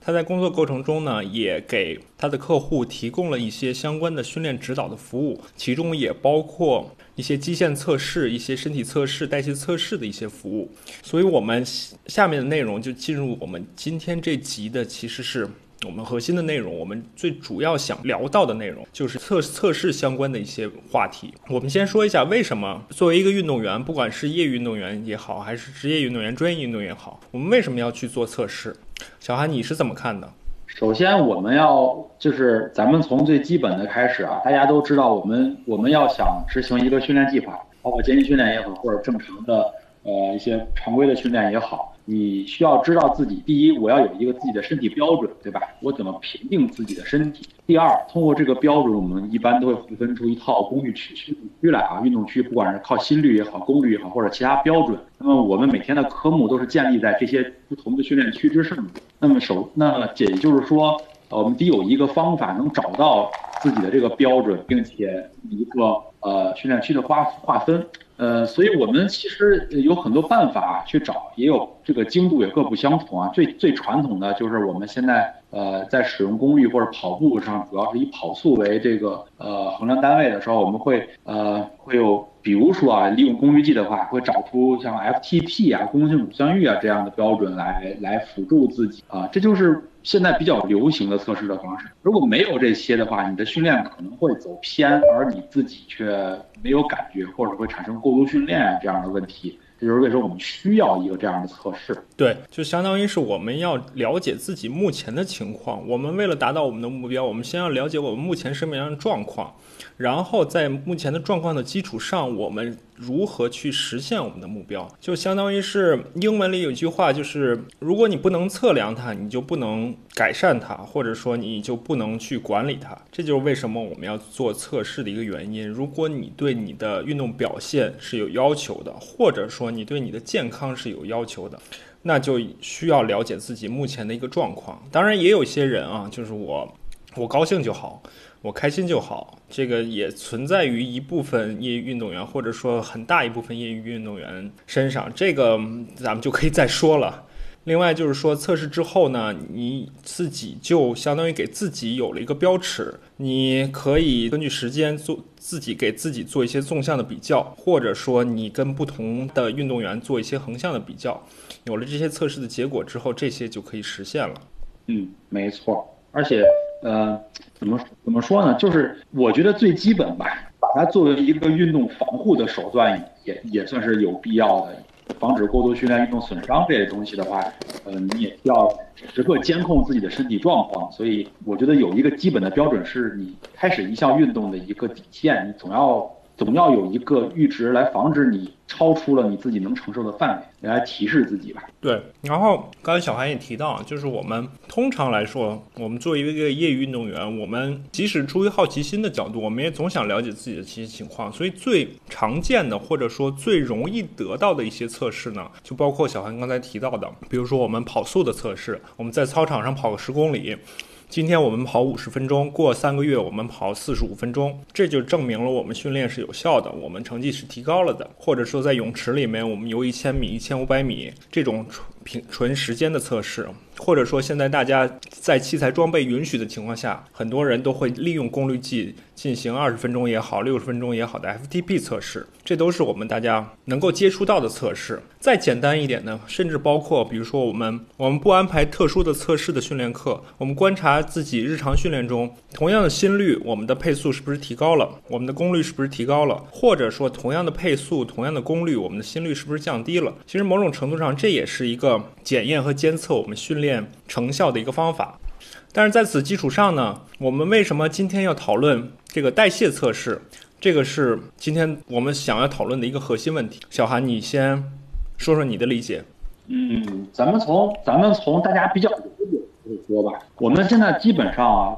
他在工作过程中呢，也给他的客户提供了一些相关的训练指导的服务，其中也包括一些基线测试、一些身体测试、代谢测试的一些服务。所以，我们下面的内容就进入我们今天这集的，其实是。我们核心的内容，我们最主要想聊到的内容就是测测试相关的一些话题。我们先说一下，为什么作为一个运动员，不管是业余运动员也好，还是职业运动员、专业运动员也好，我们为什么要去做测试？小韩，你是怎么看的？首先，我们要就是咱们从最基本的开始啊，大家都知道，我们我们要想执行一个训练计划，包括间歇训练也好，或者正常的呃一些常规的训练也好。你需要知道自己，第一，我要有一个自己的身体标准，对吧？我怎么评定自己的身体？第二，通过这个标准，我们一般都会分出一套功率区区来啊。运动区不管是靠心率也好，功率也好，或者其他标准，那么我们每天的科目都是建立在这些不同的训练区之上的。那么首，那也就是说，我们得有一个方法能找到自己的这个标准，并且一个呃训练区的划划分。呃，所以我们其实有很多办法去找，也有这个精度也各不相同啊。最最传统的就是我们现在呃在使用功率或者跑步上，主要是以跑速为这个呃衡量单位的时候，我们会呃会有，比如说啊，利用功率计的话，会找出像 FTP 啊、功性乳酸域啊这样的标准来来辅助自己啊，这就是。现在比较流行的测试的方式，如果没有这些的话，你的训练可能会走偏，而你自己却没有感觉，或者会产生过度训练这样的问题。这就是为什么我们需要一个这样的测试。对，就相当于是我们要了解自己目前的情况。我们为了达到我们的目标，我们先要了解我们目前什么样的状况。然后在目前的状况的基础上，我们如何去实现我们的目标？就相当于是英文里有一句话，就是如果你不能测量它，你就不能改善它，或者说你就不能去管理它。这就是为什么我们要做测试的一个原因。如果你对你的运动表现是有要求的，或者说你对你的健康是有要求的，那就需要了解自己目前的一个状况。当然，也有一些人啊，就是我，我高兴就好。我开心就好，这个也存在于一部分业余运动员，或者说很大一部分业余运动员身上。这个咱们就可以再说了。另外就是说，测试之后呢，你自己就相当于给自己有了一个标尺，你可以根据时间做自己给自己做一些纵向的比较，或者说你跟不同的运动员做一些横向的比较。有了这些测试的结果之后，这些就可以实现了。嗯，没错，而且。呃，怎么怎么说呢？就是我觉得最基本吧，把它作为一个运动防护的手段，也也算是有必要的。防止过度训练、运动损伤这些东西的话，呃，你也要时刻监控自己的身体状况。所以，我觉得有一个基本的标准，是你开始一项运动的一个底线，你总要总要有一个阈值来防止你。超出了你自己能承受的范围，来提示自己吧。对，然后刚才小韩也提到，就是我们通常来说，我们作为一个业余运动员，我们即使出于好奇心的角度，我们也总想了解自己的这些情况。所以最常见的或者说最容易得到的一些测试呢，就包括小韩刚才提到的，比如说我们跑速的测试，我们在操场上跑个十公里。今天我们跑五十分钟，过三个月我们跑四十五分钟，这就证明了我们训练是有效的，我们成绩是提高了的。或者说在泳池里面，我们游一千米、一千五百米，这种平纯时间的测试，或者说现在大家在器材装备允许的情况下，很多人都会利用功率计进行二十分钟也好、六十分钟也好的 FTP 测试，这都是我们大家能够接触到的测试。再简单一点呢，甚至包括比如说我们我们不安排特殊的测试的训练课，我们观察自己日常训练中同样的心率，我们的配速是不是提高了，我们的功率是不是提高了，或者说同样的配速、同样的功率，我们的心率是不是降低了？其实某种程度上，这也是一个检验和监测我们训练成效的一个方法。但是在此基础上呢，我们为什么今天要讨论这个代谢测试？这个是今天我们想要讨论的一个核心问题。小韩，你先说说你的理解。嗯，咱们从咱们从大家比较了解说吧。我们现在基本上啊，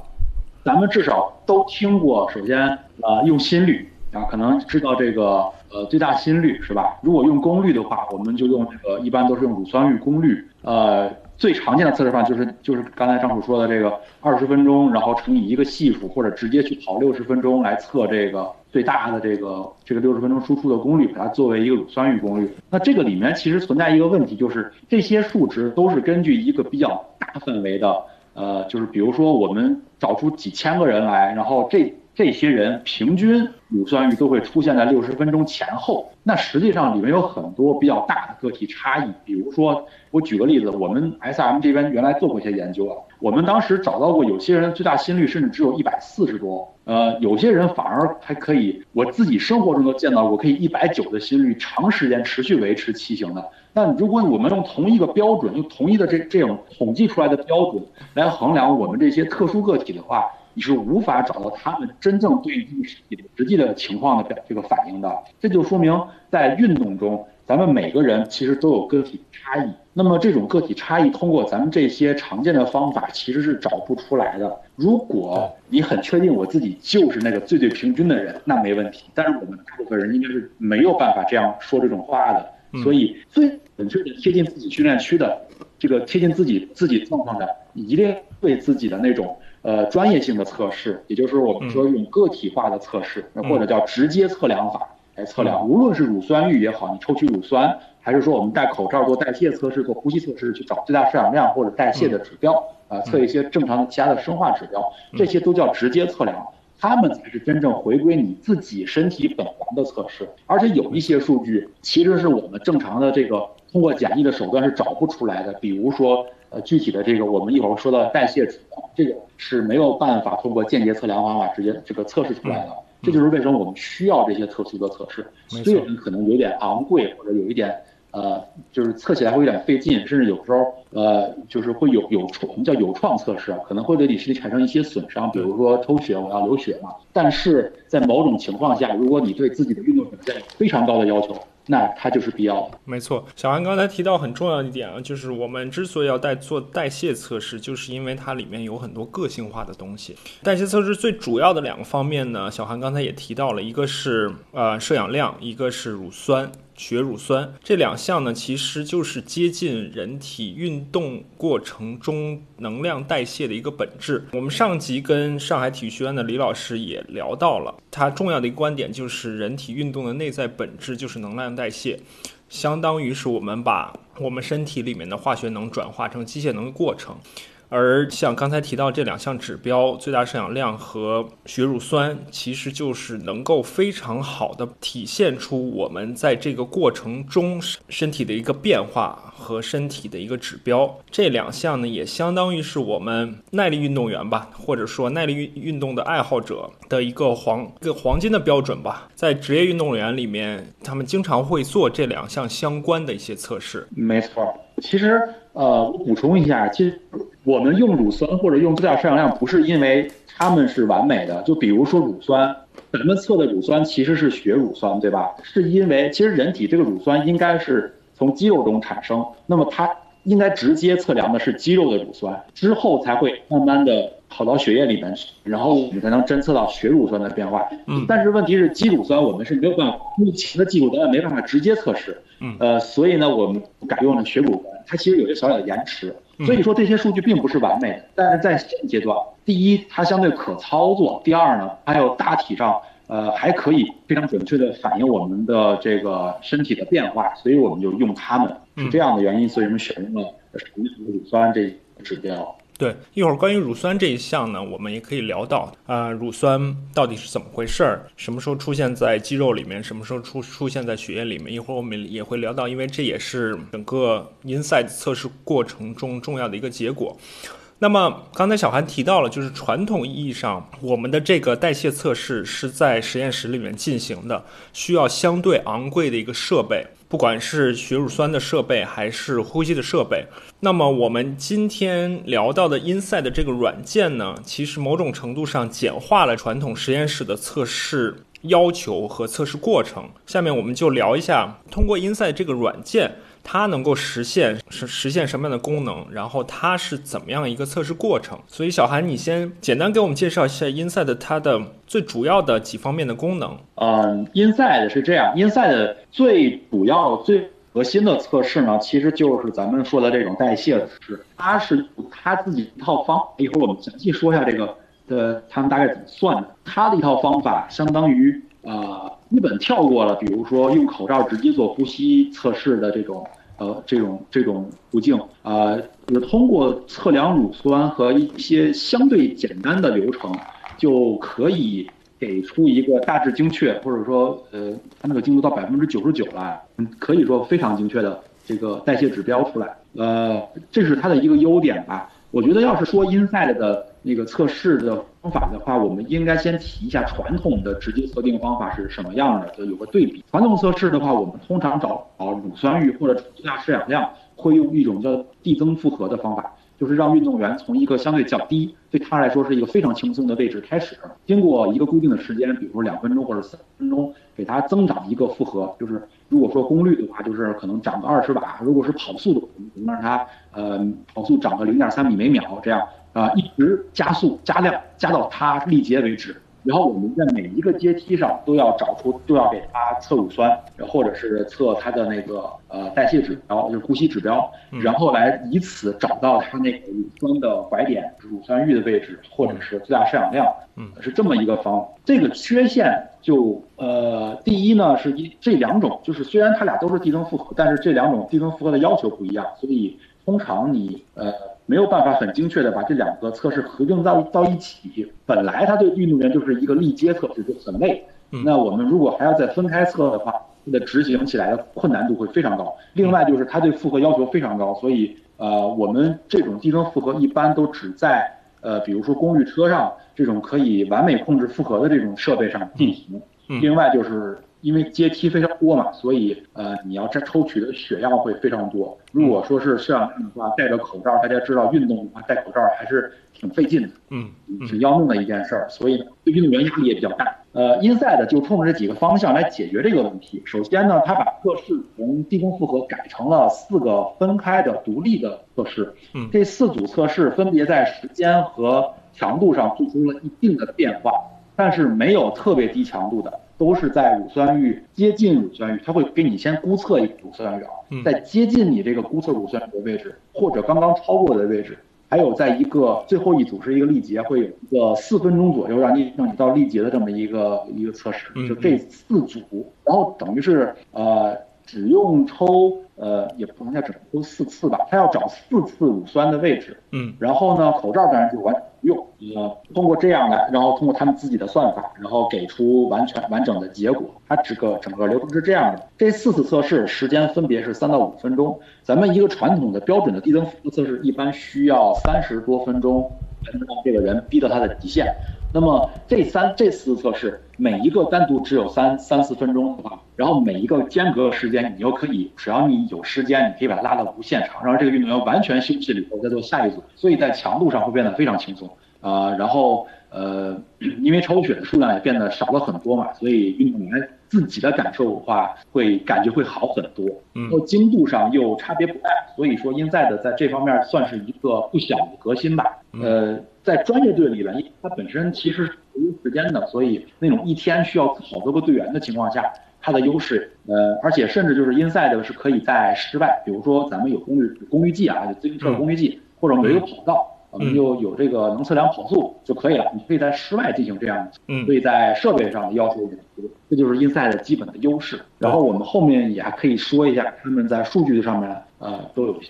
咱们至少都听过，首先啊用心率啊，可能知道这个呃最大心率是吧？如果用功率的话，我们就用这个，一般都是用乳酸域功率，呃。最常见的测试方就是就是刚才张楚说的这个二十分钟，然后乘以一个系数，或者直接去跑六十分钟来测这个最大的这个这个六十分钟输出的功率，把它作为一个乳酸域功率。那这个里面其实存在一个问题，就是这些数值都是根据一个比较大范围的，呃，就是比如说我们找出几千个人来，然后这。这些人平均乳酸域都会出现在六十分钟前后，那实际上里面有很多比较大的个体差异。比如说，我举个例子，我们 S M 这边原来做过一些研究啊，我们当时找到过有些人最大心率甚至只有一百四十多，呃，有些人反而还可以，我自己生活中都见到过，可以一百九的心率长时间持续维持骑行的。但如果我们用同一个标准，用同一的这这种统计出来的标准来衡量我们这些特殊个体的话，你是无法找到他们真正对应实际的实际的情况的表这个反应的，这就说明在运动中，咱们每个人其实都有个体差异。那么这种个体差异，通过咱们这些常见的方法，其实是找不出来的。如果你很确定我自己就是那个最最平均的人，那没问题。但是我们大部分人应该是没有办法这样说这种话的。所以最准确的贴近自己训练区的，这个贴近自己自己状况的，一定对自己的那种。呃，专业性的测试，也就是我们说用个体化的测试，或者叫直接测量法来测量，无论是乳酸域也好，你抽取乳酸，还是说我们戴口罩做代谢测试、做呼吸测试，去找最大摄氧量或者代谢的指标，啊，测一些正常的其他的生化指标，这些都叫直接测量，他们才是真正回归你自己身体本源的测试。而且有一些数据其实是我们正常的这个通过简易的手段是找不出来的，比如说。呃，具体的这个我们一会儿说到代谢指标，这个是没有办法通过间接测量方法直接这个测试出来的。这就是为什么我们需要这些特殊的测试，虽然可能有点昂贵或者有一点呃，就是测起来会有点费劲，甚至有时候呃，就是会有有创，我们叫有创测试，可能会对你身体产生一些损伤，比如说抽血我要流血嘛。但是在某种情况下，如果你对自己的运动表现有非常高的要求。那它就是必要的。没错，小韩刚才提到很重要一点啊，就是我们之所以要代做代谢测试，就是因为它里面有很多个性化的东西。代谢测试最主要的两个方面呢，小韩刚才也提到了，一个是呃摄氧量，一个是乳酸。血乳酸这两项呢，其实就是接近人体运动过程中能量代谢的一个本质。我们上集跟上海体育学院的李老师也聊到了，他重要的一个观点就是人体运动的内在本质就是能量代谢，相当于是我们把我们身体里面的化学能转化成机械能的过程。而像刚才提到这两项指标，最大摄氧量和血乳酸，其实就是能够非常好的体现出我们在这个过程中身体的一个变化和身体的一个指标。这两项呢，也相当于是我们耐力运动员吧，或者说耐力运运动的爱好者的一个黄一个黄金的标准吧。在职业运动员里面，他们经常会做这两项相关的一些测试。没错，其实呃，我补充一下，其实。我们用乳酸或者用最大摄氧量，不是因为它们是完美的。就比如说乳酸，咱们测的乳酸其实是血乳酸，对吧？是因为其实人体这个乳酸应该是从肌肉中产生，那么它应该直接测量的是肌肉的乳酸，之后才会慢慢的跑到血液里面去，然后我们才能侦测到血乳酸的变化。嗯。但是问题是肌乳酸我们是没有办法，目前的技术咱也没办法直接测试。嗯。呃，所以呢，我们改用了血乳酸，它其实有些小小的延迟。所以说这些数据并不是完美的，但是在现阶段，第一，它相对可操作；第二呢，还有大体上呃，还可以非常准确的反映我们的这个身体的变化，所以我们就用它们，是这样的原因，所以我们选用了乳酸这指标。对，一会儿关于乳酸这一项呢，我们也可以聊到啊，乳酸到底是怎么回事儿，什么时候出现在肌肉里面，什么时候出出现在血液里面。一会儿我们也会聊到，因为这也是整个 Inside 测试过程中重要的一个结果。那么刚才小韩提到了，就是传统意义上，我们的这个代谢测试是在实验室里面进行的，需要相对昂贵的一个设备，不管是血乳酸的设备还是呼吸的设备。那么我们今天聊到的 Inside 的这个软件呢，其实某种程度上简化了传统实验室的测试要求和测试过程。下面我们就聊一下，通过 Inside 这个软件。它能够实现实实现什么样的功能？然后它是怎么样一个测试过程？所以小韩，你先简单给我们介绍一下 Inside 它的最主要的几方面的功能。嗯，Inside 是这样，Inside 最主要最核心的测试呢，其实就是咱们说的这种代谢测试。它是它自己一套方，一会儿我们详细说一下这个的，他们大概怎么算的。它的一套方法相当于啊。基本跳过了，比如说用口罩直接做呼吸测试的这种，呃，这种这种途径，啊，就是通过测量乳酸和一些相对简单的流程，就可以给出一个大致精确，或者说，呃，它那个精度到百分之九十九了，可以说非常精确的这个代谢指标出来，呃，这是它的一个优点吧。我觉得要是说 Inside 的那个测试的。方法的话，我们应该先提一下传统的直接测定方法是什么样的，就有个对比。传统测试的话，我们通常找乳酸阈或者最大摄氧量，会用一种叫递增负荷的方法，就是让运动员从一个相对较低，对他来说是一个非常轻松的位置开始，经过一个固定的时间，比如说两分钟或者三分钟，给他增长一个负荷。就是如果说功率的话，就是可能涨个二十瓦；如果是跑速的，我们让他呃跑速涨个零点三米每秒这样。啊，一直加速加量加到它力竭为止，然后我们在每一个阶梯上都要找出，都要给它测乳酸，或者是测它的那个呃代谢指标，就是呼吸指标，然后来以此找到它那个乳酸的拐点，乳酸阈的位置，或者是最大摄氧量，嗯，是这么一个方。这个缺陷就呃，第一呢是一这两种，就是虽然它俩都是递增负荷，但是这两种递增负荷的要求不一样，所以通常你呃。没有办法很精确的把这两个测试合并到到一起。本来它对运动员就是一个力竭测试，就很累。那我们如果还要再分开测的话，它的执行起来的困难度会非常高。另外就是它对负荷要求非常高，所以呃，我们这种低增负荷一般都只在呃，比如说公寓车上这种可以完美控制负荷的这种设备上进行。另外就是。因为阶梯非常多嘛，所以呃，你要这抽取的血样会非常多。如果说是摄氧的话，戴着口罩，大家知道运动的话戴口罩还是挺费劲的，嗯，挺要命的一件事儿。所以对运动员压力也比较大。呃，Inside 就冲着这几个方向来解决这个问题。首先呢，他把测试从低空负荷改成了四个分开的独立的测试。嗯，这四组测试分别在时间和强度上做出了一定的变化，但是没有特别低强度的。都是在乳酸阈接近乳酸阈，它会给你先估测一个乳酸阈，在接近你这个估测乳酸阈的位置，或者刚刚超过的位置，还有在一个最后一组是一个力竭，会有一个四分钟左右让你让你到力竭的这么一个一个测试，就这四组，然后等于是呃只用抽。呃，也不能叫只抽四次吧，他要找四次乳酸的位置，嗯，然后呢，口罩当然就完全不用，呃，通过这样来，然后通过他们自己的算法，然后给出完全完整的结果。它这个整个流程是这样的，这四次测试时间分别是三到五分钟，咱们一个传统的标准的低增负荷测试一般需要三十多分钟才能让这个人逼到他的极限。那么这三这四次测试，每一个单独只有三三四分钟的话，然后每一个间隔时间，你又可以，只要你有时间，你可以把它拉到无限长，让这个运动员完全休息了以后再做下一组，所以在强度上会变得非常轻松啊。然后呃，因为抽血的数量也变得少了很多嘛，所以运动员自己的感受的话，会感觉会好很多。然后精度上又差别不大，所以说英赛的在这方面算是一个不小的革新吧。呃。在专业队里边，因为它本身其实是有时间的，所以那种一天需要好多个队员的情况下，它的优势，呃，而且甚至就是 inside 是可以在室外，比如说咱们有功率功率计啊，就自行车功率计，或者我们有跑道，我们就有这个能测量跑速就可以了，你可以在室外进行这样，的，所以在设备上的要求也足，这就是 Inside 基本的优势。然后我们后面也还可以说一下他们在数据上面呃都有。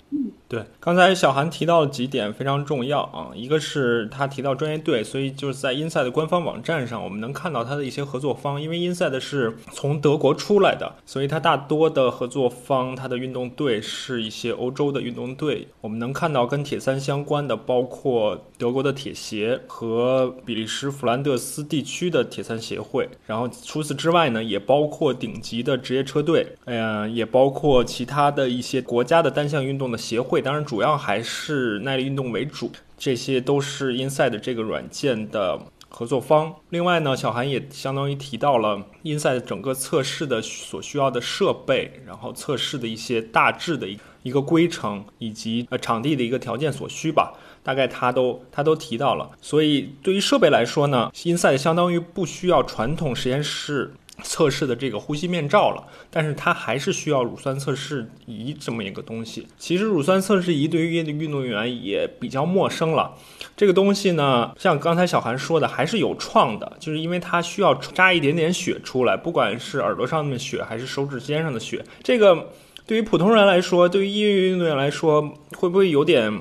对，刚才小韩提到了几点非常重要啊，一个是他提到专业队，所以就是在 Inside 的官方网站上，我们能看到他的一些合作方，因为 Inside 是从德国出来的，所以它大多的合作方，它的运动队是一些欧洲的运动队。我们能看到跟铁三相关的，包括德国的铁协和比利时弗兰德斯地区的铁三协会，然后除此之外呢，也包括顶级的职业车队，呃，也包括其他的一些国家的单项运动的协会。当然，主要还是耐力运动为主，这些都是 Inside 这个软件的合作方。另外呢，小韩也相当于提到了 Inside 整个测试的所需要的设备，然后测试的一些大致的一一个规程，以及呃场地的一个条件所需吧。大概他都他都提到了。所以对于设备来说呢，Inside 相当于不需要传统实验室。测试的这个呼吸面罩了，但是它还是需要乳酸测试仪这么一个东西。其实乳酸测试仪对于运动员也比较陌生了。这个东西呢，像刚才小韩说的，还是有创的，就是因为它需要扎一点点血出来，不管是耳朵上的血还是手指尖上的血。这个对于普通人来说，对于业余运动员来说，会不会有点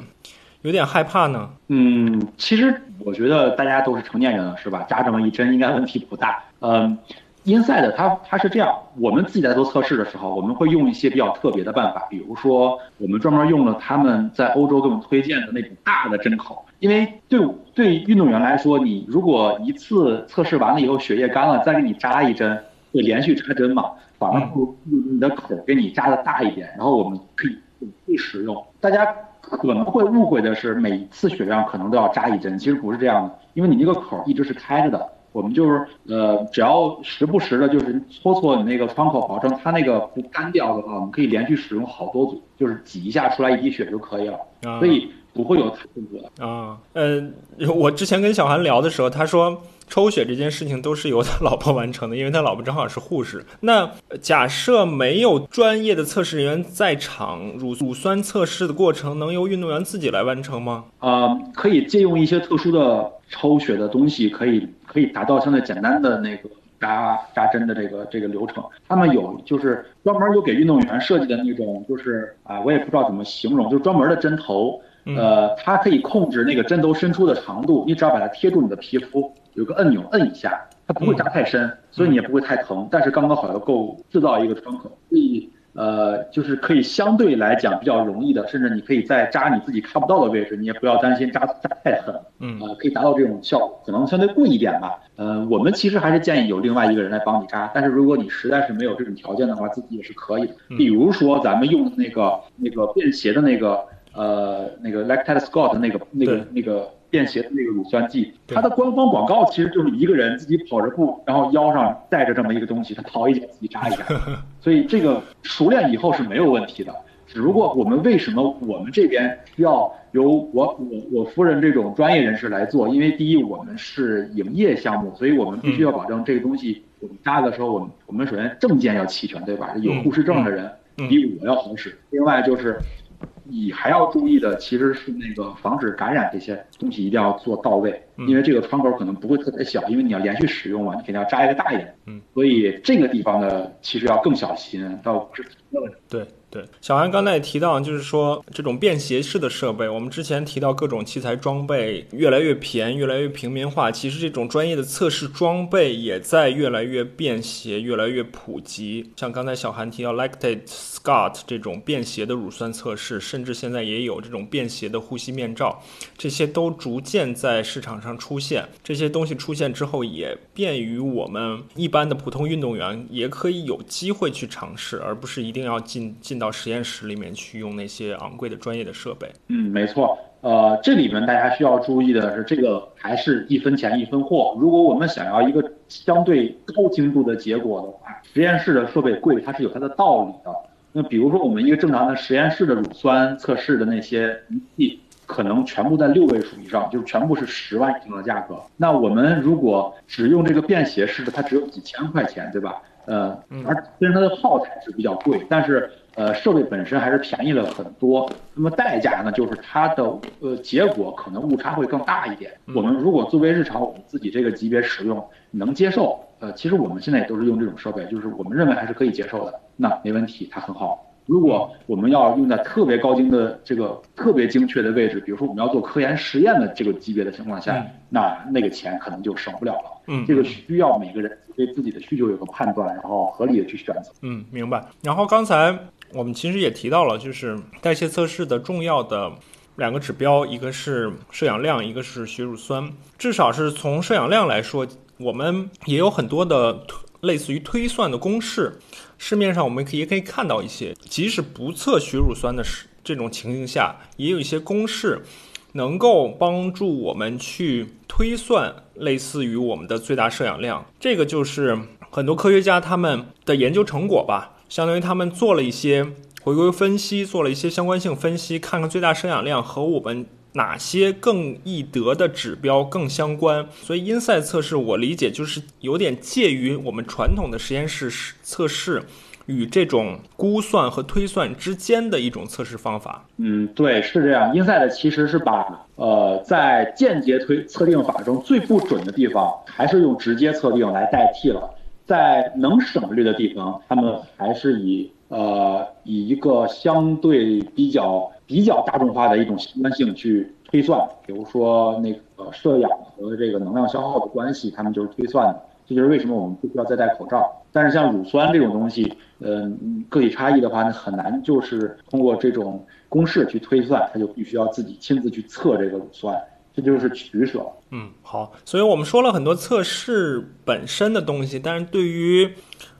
有点害怕呢？嗯，其实我觉得大家都是成年人了，是吧？扎这么一针应该问题不大。嗯。Inside 它它是这样，我们自己在做测试的时候，我们会用一些比较特别的办法，比如说我们专门用了他们在欧洲给我们推荐的那种大的针口，因为对对运动员来说，你如果一次测试完了以后血液干了，再给你扎一针，会连续扎针嘛，反而不如你的口给你扎的大一点，然后我们可以可以使用。大家可能会误会的是，每一次血量可能都要扎一针，其实不是这样的，因为你那个口一直是开着的。我们就是呃，只要时不时的，就是搓搓你那个窗口，保证它那个不干掉的话，我们可以连续使用好多组，就是挤一下出来一滴血就可以了，所以不会有太痛苦的。啊，呃，我之前跟小韩聊的时候，他说抽血这件事情都是由他老婆完成的，因为他老婆正好是护士。那假设没有专业的测试人员在场，乳乳酸测试的过程能由运动员自己来完成吗？呃，可以借用一些特殊的抽血的东西，可以。可以达到相对简单的那个扎扎针的这个这个流程。他们有就是专门有给运动员设计的那种，就是啊，我也不知道怎么形容，就是专门的针头。呃，它可以控制那个针头伸出的长度，你只要把它贴住你的皮肤，有个按钮摁一下，它不会扎太深，所以你也不会太疼。但是刚刚好又够制造一个窗口，所以。呃，就是可以相对来讲比较容易的，甚至你可以在扎你自己看不到的位置，你也不要担心扎扎太狠，嗯，呃，可以达到这种效果，可能相对贵一点吧。呃，我们其实还是建议有另外一个人来帮你扎，但是如果你实在是没有这种条件的话，自己也是可以的。比如说咱们用的那个那个便携的那个呃那个 Lactate Scott 那个那个那个。便携的那个乳酸剂，它的官方广告其实就是一个人自己跑着步，然后腰上带着这么一个东西，他跑一脚自己扎一下，所以这个熟练以后是没有问题的。只不过我们为什么我们这边需要由我我我夫人这种专业人士来做？因为第一我们是营业项目，所以我们必须要保证这个东西我们扎的时候，我们我们首先证件要齐全，对吧？有护士证的人比我要好使。另外就是。你还要注意的其实是那个防止感染这些东西一定要做到位，因为这个窗口可能不会特别小，因为你要连续使用嘛，你肯定要扎一个大一点。嗯，所以这个地方呢，其实要更小心，到不是对。对，小韩刚才也提到，就是说这种便携式的设备，我们之前提到各种器材装备越来越便宜，越来越平民化。其实这种专业的测试装备也在越来越便携，越来越普及。像刚才小韩提到 Lactate Scott 这种便携的乳酸测试，甚至现在也有这种便携的呼吸面罩，这些都逐渐在市场上出现。这些东西出现之后，也便于我们一般的普通运动员也可以有机会去尝试，而不是一定要进进。实验室里面去用那些昂贵的专业的设备。嗯，没错。呃，这里面大家需要注意的是，这个还是一分钱一分货。如果我们想要一个相对高精度的结果的话，实验室的设备贵，它是有它的道理的。那比如说，我们一个正常的实验室的乳酸测试的那些仪器，可能全部在六位数以上，就是全部是十万以上的价格。那我们如果只用这个便携式的，它只有几千块钱，对吧？呃，而虽然它的耗材是比较贵，但是呃设备本身还是便宜了很多。那么代价呢，就是它的呃结果可能误差会更大一点。我们如果作为日常我们自己这个级别使用能接受，呃，其实我们现在也都是用这种设备，就是我们认为还是可以接受的，那没问题，它很好。如果我们要用在特别高精的这个特别精确的位置，比如说我们要做科研实验的这个级别的情况下，那那个钱可能就省不了了。嗯，这个需要每个人对自己的需求有个判断，然后合理的去选择。嗯，明白。然后刚才我们其实也提到了，就是代谢测试的重要的两个指标，一个是摄氧量，一个是血乳酸。至少是从摄氧量来说，我们也有很多的类似于推算的公式。市面上我们可以也可以看到一些，即使不测血乳酸的这种情形下，也有一些公式能够帮助我们去推算类似于我们的最大摄氧量。这个就是很多科学家他们的研究成果吧，相当于他们做了一些回归分析，做了一些相关性分析，看看最大摄氧量和我们。哪些更易得的指标更相关？所以，因赛测试我理解就是有点介于我们传统的实验室测试与这种估算和推算之间的一种测试方法。嗯，对，是这样。因赛的其实是把呃在间接推测定法中最不准的地方，还是用直接测定来代替了。在能省略的地方，他们还是以呃以一个相对比较。比较大众化的一种习惯性去推算，比如说那个摄氧和这个能量消耗的关系，他们就是推算的。这就是为什么我们不需要再戴口罩。但是像乳酸这种东西，嗯，个体差异的话，那很难就是通过这种公式去推算，它就必须要自己亲自去测这个乳酸，这就是取舍。嗯，好，所以我们说了很多测试本身的东西，但是对于。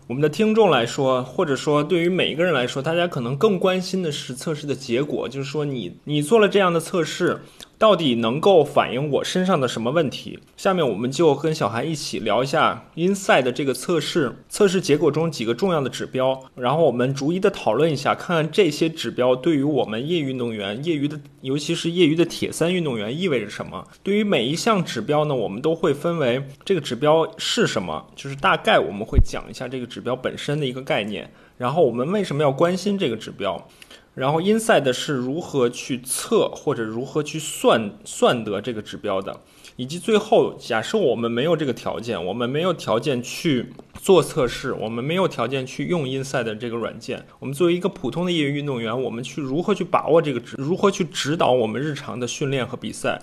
我们的听众来说，或者说对于每一个人来说，大家可能更关心的是测试的结果，就是说你你做了这样的测试。到底能够反映我身上的什么问题？下面我们就跟小韩一起聊一下 Inside 的这个测试测试结果中几个重要的指标，然后我们逐一的讨论一下，看看这些指标对于我们业余运动员、业余的，尤其是业余的铁三运动员意味着什么。对于每一项指标呢，我们都会分为这个指标是什么，就是大概我们会讲一下这个指标本身的一个概念，然后我们为什么要关心这个指标。然后，inside 是如何去测或者如何去算算得这个指标的，以及最后，假设我们没有这个条件，我们没有条件去做测试，我们没有条件去用 inside 这个软件，我们作为一个普通的业余运动员，我们去如何去把握这个指，如何去指导我们日常的训练和比赛？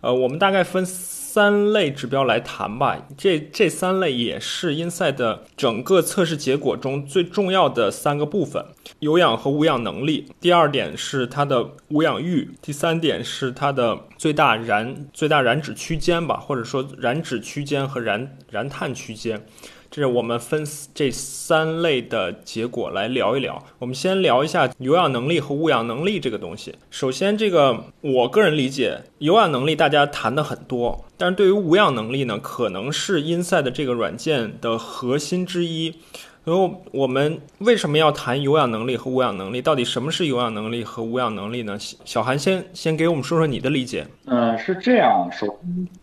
呃，我们大概分。三类指标来谈吧，这这三类也是 Inside 整个测试结果中最重要的三个部分：有氧和无氧能力。第二点是它的无氧阈，第三点是它的最大燃最大燃脂区间吧，或者说燃脂区间和燃燃碳区间。这是我们分这三类的结果来聊一聊。我们先聊一下有氧能力和无氧能力这个东西。首先，这个我个人理解，有氧能力大家谈的很多，但是对于无氧能力呢，可能是 Inside 这个软件的核心之一。然后我们为什么要谈有氧能力和无氧能力？到底什么是有氧能力和无氧能力呢？小韩先先给我们说说你的理解。嗯，是这样，首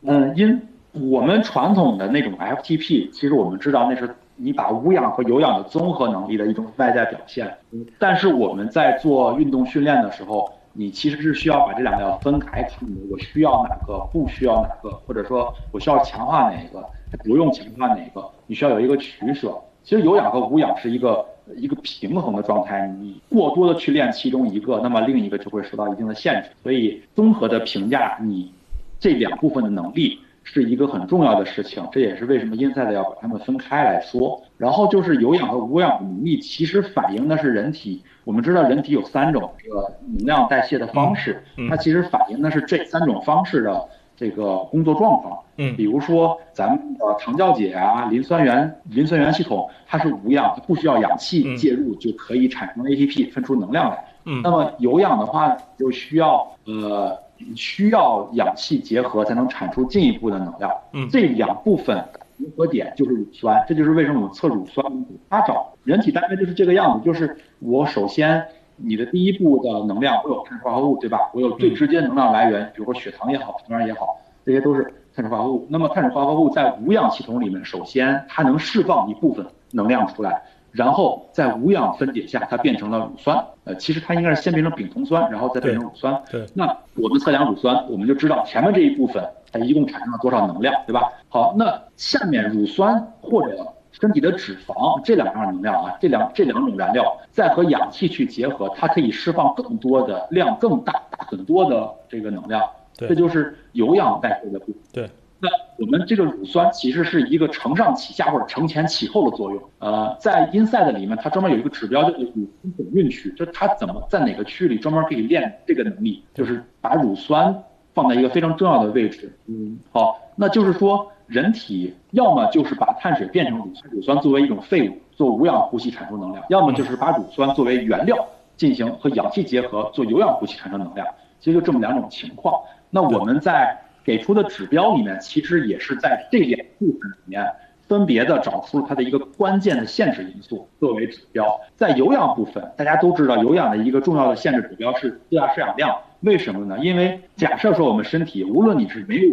嗯因。我们传统的那种 FTP，其实我们知道那是你把无氧和有氧的综合能力的一种外在表现。但是我们在做运动训练的时候，你其实是需要把这两个要分开看的。我需要哪个，不需要哪个，或者说我需要强化哪个，不用强化哪个，你需要有一个取舍。其实有氧和无氧是一个一个平衡的状态。你过多的去练其中一个，那么另一个就会受到一定的限制。所以综合的评价你这两部分的能力。是一个很重要的事情，这也是为什么 Inside 要把它们分开来说。然后就是有氧和无氧能力，其实反映的是人体。我们知道人体有三种这个能量代谢的方式，它其实反映的是这三种方式的这个工作状况。嗯，比如说咱们的糖酵解啊、磷酸原磷酸原系统，它是无氧，它不需要氧气介入就可以产生 ATP，分出能量来。嗯，那么有氧的话就需要呃。需要氧气结合才能产出进一步的能量。嗯，这两部分结合点就是乳酸，这就是为什么我们测乳酸。它找人体大概就是这个样子，就是我首先你的第一步的能量，我有碳水化合物，对吧？我有最直接能量来源，比如说血糖也好，糖原也好，这些都是碳水化合物。那么碳水化合物在无氧系统里面，首先它能释放一部分，能量出来，然后在无氧分解下，它变成了乳酸。呃，其实它应该是先变成丙酮酸，然后再变成乳酸。对。那我们测量乳酸，我们就知道前面这一部分它一共产生了多少能量，对吧？好，那下面乳酸或者身体的脂肪这两样能量啊，这两这两种燃料再和氧气去结合，它可以释放更多的量更大很多的这个能量。对。这就是有氧代谢的部分。对。那我们这个乳酸其实是一个承上启下或者承前启后的作用。呃，在 Inside 里面，它专门有一个指标叫做乳酸总运区，就是它怎么在哪个区域里专门可以练这个能力，就是把乳酸放在一个非常重要的位置。嗯，好，那就是说人体要么就是把碳水变成乳酸，乳酸作为一种废物做无氧呼吸产生能量，要么就是把乳酸作为原料进行和氧气结合做有氧呼吸产生能量。其实就这么两种情况。那我们在给出的指标里面，其实也是在这两部分里面分别的找出它的一个关键的限制因素作为指标。在有氧部分，大家都知道有氧的一个重要的限制指标是最大摄氧量。为什么呢？因为假设说我们身体，无论你是没有，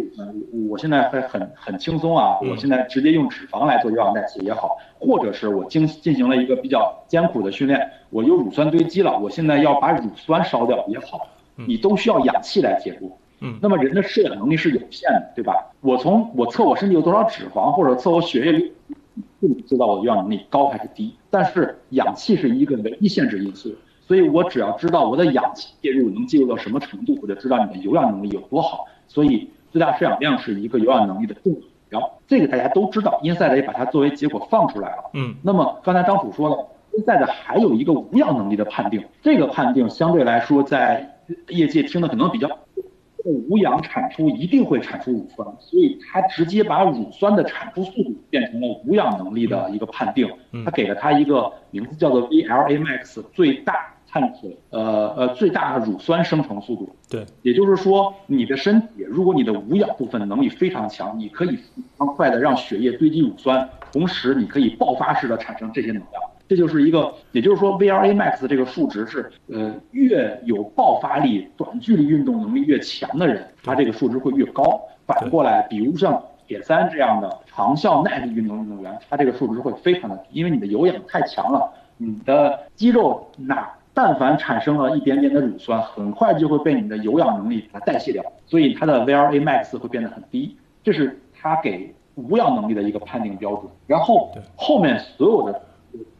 我现在还很很轻松啊，我现在直接用脂肪来做有氧代谢也好，或者是我经进行了一个比较艰苦的训练，我有乳酸堆积了，我现在要把乳酸烧掉也好，你都需要氧气来介入。嗯，那么人的摄氧能力是有限的，对吧？我从我测我身体有多少脂肪，或者测我血液里，不能知道我的有氧能力高还是低。但是氧气是一个唯一限制因素，所以我只要知道我的氧气介入能介入到什么程度，我就知道你的有氧能力有多好。所以最大摄氧量是一个有氧能力的重指标，这个大家都知道。因赛的也把它作为结果放出来了。嗯，那么刚才张楚说了，因赛的还有一个无氧能力的判定，这个判定相对来说在业界听的可能比较。无氧产出一定会产出乳酸，所以它直接把乳酸的产出速度变成了无氧能力的一个判定。它给了它一个名字叫做 VLA-max，最大碳水，呃呃，最大的乳酸生成速度。对，也就是说，你的身体如果你的无氧部分能力非常强，你可以非常快的让血液堆积乳酸，同时你可以爆发式的产生这些能量。这就是一个，也就是说 VRA max 这个数值是，呃，越有爆发力、短距离运动能力越强的人，他这个数值会越高。反过来，比如像铁三这样的长效耐力运动运动员，他这个数值会非常的低，因为你的有氧太强了，你的肌肉哪但凡产生了一点点的乳酸，很快就会被你的有氧能力把它代谢掉，所以它的 VRA max 会变得很低。这是他给无氧能力的一个判定标准。然后后面所有的。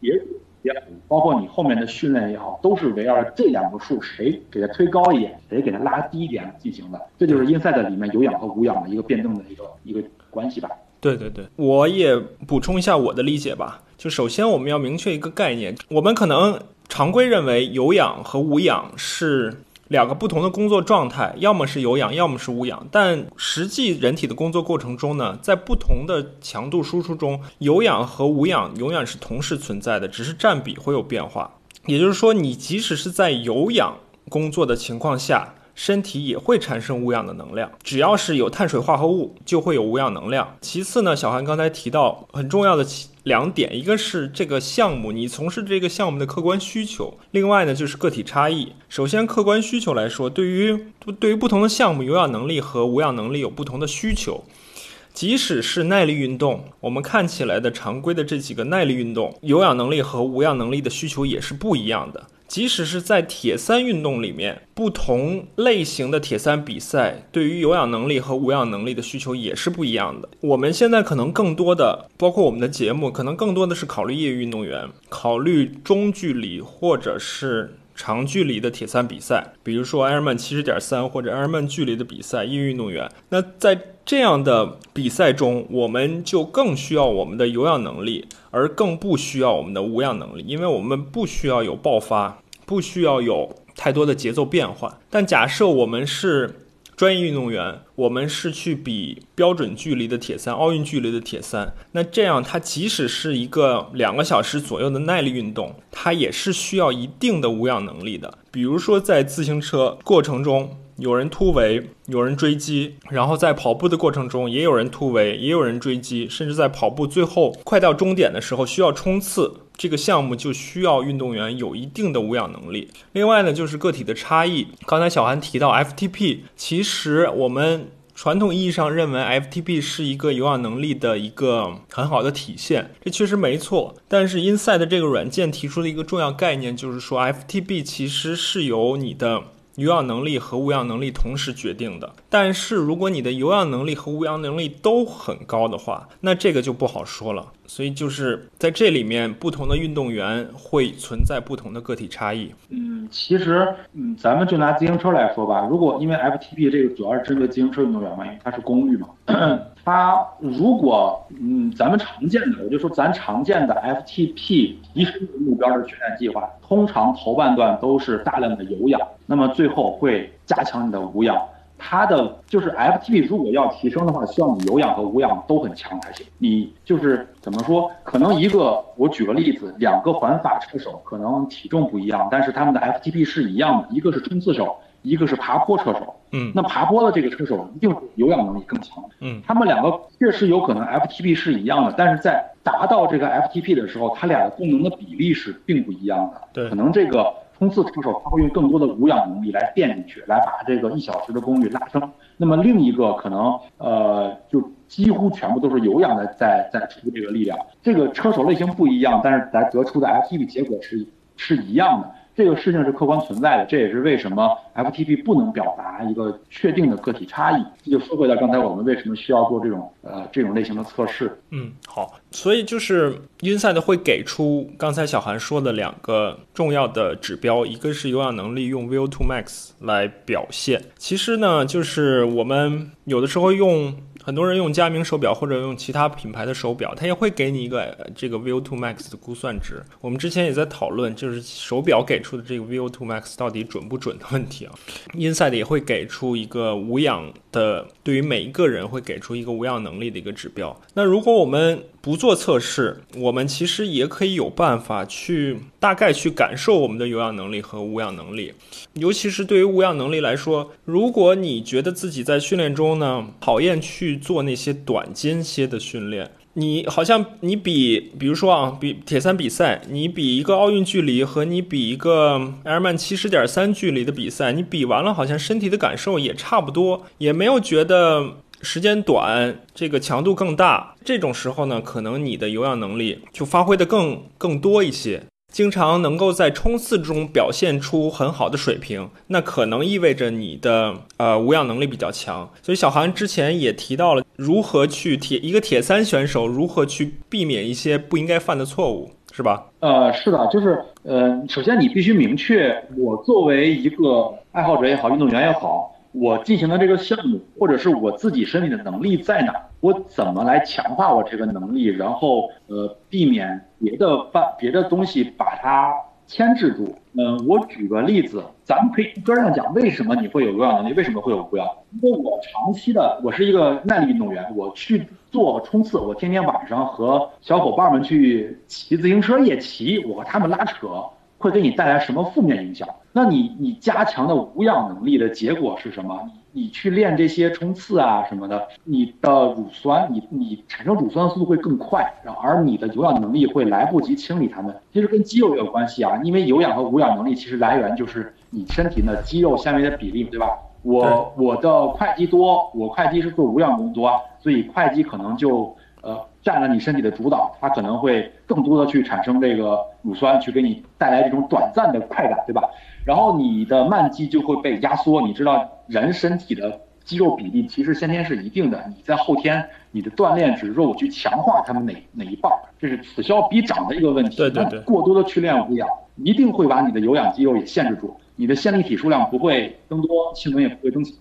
结果也包括你后面的训练也好，都是围绕着这两个数，谁给它推高一点，谁给它拉低一点进行的。这就是 inside 里面有氧和无氧的一个辩证的一个一个关系吧。对对对，我也补充一下我的理解吧。就首先我们要明确一个概念，我们可能常规认为有氧和无氧是。两个不同的工作状态，要么是有氧，要么是无氧。但实际人体的工作过程中呢，在不同的强度输出中，有氧和无氧永远是同时存在的，只是占比会有变化。也就是说，你即使是在有氧工作的情况下。身体也会产生无氧的能量，只要是有碳水化合物，就会有无氧能量。其次呢，小韩刚才提到很重要的两点，一个是这个项目你从事这个项目的客观需求，另外呢就是个体差异。首先，客观需求来说，对于对于不同的项目，有氧能力和无氧能力有不同的需求。即使是耐力运动，我们看起来的常规的这几个耐力运动，有氧能力和无氧能力的需求也是不一样的。即使是在铁三运动里面，不同类型的铁三比赛对于有氧能力和无氧能力的需求也是不一样的。我们现在可能更多的，包括我们的节目，可能更多的是考虑业余运动员，考虑中距离或者是长距离的铁三比赛，比如说 Ironman 七十点三或者 Ironman 距离的比赛，业余运动员。那在这样的比赛中，我们就更需要我们的有氧能力。而更不需要我们的无氧能力，因为我们不需要有爆发，不需要有太多的节奏变化。但假设我们是专业运动员，我们是去比标准距离的铁三、奥运距离的铁三，那这样它即使是一个两个小时左右的耐力运动，它也是需要一定的无氧能力的。比如说在自行车过程中。有人突围，有人追击，然后在跑步的过程中，也有人突围，也有人追击，甚至在跑步最后快到终点的时候需要冲刺，这个项目就需要运动员有一定的无氧能力。另外呢，就是个体的差异。刚才小韩提到 FTP，其实我们传统意义上认为 FTP 是一个有氧能力的一个很好的体现，这确实没错。但是 Inside 这个软件提出的一个重要概念就是说，FTP 其实是由你的。有氧能力和无氧能力同时决定的，但是如果你的有氧能力和无氧能力都很高的话，那这个就不好说了。所以就是在这里面，不同的运动员会存在不同的个体差异。嗯，其实，嗯，咱们就拿自行车来说吧，如果因为 FTP 这个主要是针对自行车运动员嘛，因为它是功率嘛，它如果，嗯，咱们常见的，我就说咱常见的 FTP 提升目标的训练计划，通常头半段都是大量的有氧，那么最后会加强你的无氧。它的就是 FTP，如果要提升的话，需要你有氧和无氧都很强才行。你就是怎么说？可能一个，我举个例子，两个环法车手可能体重不一样，但是他们的 FTP 是一样的，一个是冲刺手，一个是爬坡车手。嗯，那爬坡的这个车手一定有氧能力更强。嗯，他们两个确实有可能 FTP 是一样的，但是在达到这个 FTP 的时候，他俩的功能的比例是并不一样的。对，可能这个。冲刺车手他会用更多的无氧能力来垫进去，来把这个一小时的功率拉升。那么另一个可能，呃，就几乎全部都是有氧的在在出这个力量。这个车手类型不一样，但是来得出的 FTP 结果是是一样的。这个事情是客观存在的，这也是为什么 FTP 不能表达一个确定的个体差异。这就说回到刚才我们为什么需要做这种呃这种类型的测试。嗯，好，所以就是 Inside 会给出刚才小韩说的两个重要的指标，一个是有氧能力用 VO2 Max 来表现。其实呢，就是我们有的时候用。很多人用佳明手表或者用其他品牌的手表，它也会给你一个这个 VO2 Max 的估算值。我们之前也在讨论，就是手表给出的这个 VO2 Max 到底准不准的问题啊。Inside 也会给出一个无氧的，对于每一个人会给出一个无氧能力的一个指标。那如果我们不做测试，我们其实也可以有办法去大概去感受我们的有氧能力和无氧能力。尤其是对于无氧能力来说，如果你觉得自己在训练中呢讨厌去做那些短间歇的训练，你好像你比，比如说啊，比铁三比赛，你比一个奥运距离和你比一个埃尔曼七十点三距离的比赛，你比完了好像身体的感受也差不多，也没有觉得。时间短，这个强度更大，这种时候呢，可能你的有氧能力就发挥的更更多一些，经常能够在冲刺中表现出很好的水平，那可能意味着你的呃无氧能力比较强。所以小韩之前也提到了如何去铁一个铁三选手如何去避免一些不应该犯的错误，是吧？呃，是的，就是呃，首先你必须明确，我作为一个爱好者也好，运动员也好。我进行的这个项目，或者是我自己身体的能力在哪？我怎么来强化我这个能力？然后呃，避免别的办别的东西把它牵制住。嗯，我举个例子，咱们可以根上讲，为什么你会有有氧能力？为什么会有无氧？因为我长期的，我是一个耐力运动员，我去做冲刺，我天天晚上和小伙伴们去骑自行车夜骑，我和他们拉扯。会给你带来什么负面影响？那你你加强的无氧能力的结果是什么？你你去练这些冲刺啊什么的，你的乳酸，你你产生乳酸的速度会更快，然后而你的有氧能力会来不及清理它们。其实跟肌肉也有关系啊，因为有氧和无氧能力其实来源就是你身体的肌肉纤维的比例，对吧？我我的快肌多，我快肌是做无氧工作，所以快肌可能就。呃，占了你身体的主导，它可能会更多的去产生这个乳酸，去给你带来这种短暂的快感，对吧？然后你的慢肌就会被压缩。你知道，人身体的肌肉比例其实先天是一定的，你在后天你的锻炼只是说我去强化他们哪哪一半，这是此消彼长的一个问题。对对对，过多的去练无氧，一定会把你的有氧肌肉也限制住，你的线粒体数量不会增多，性能也不会增强。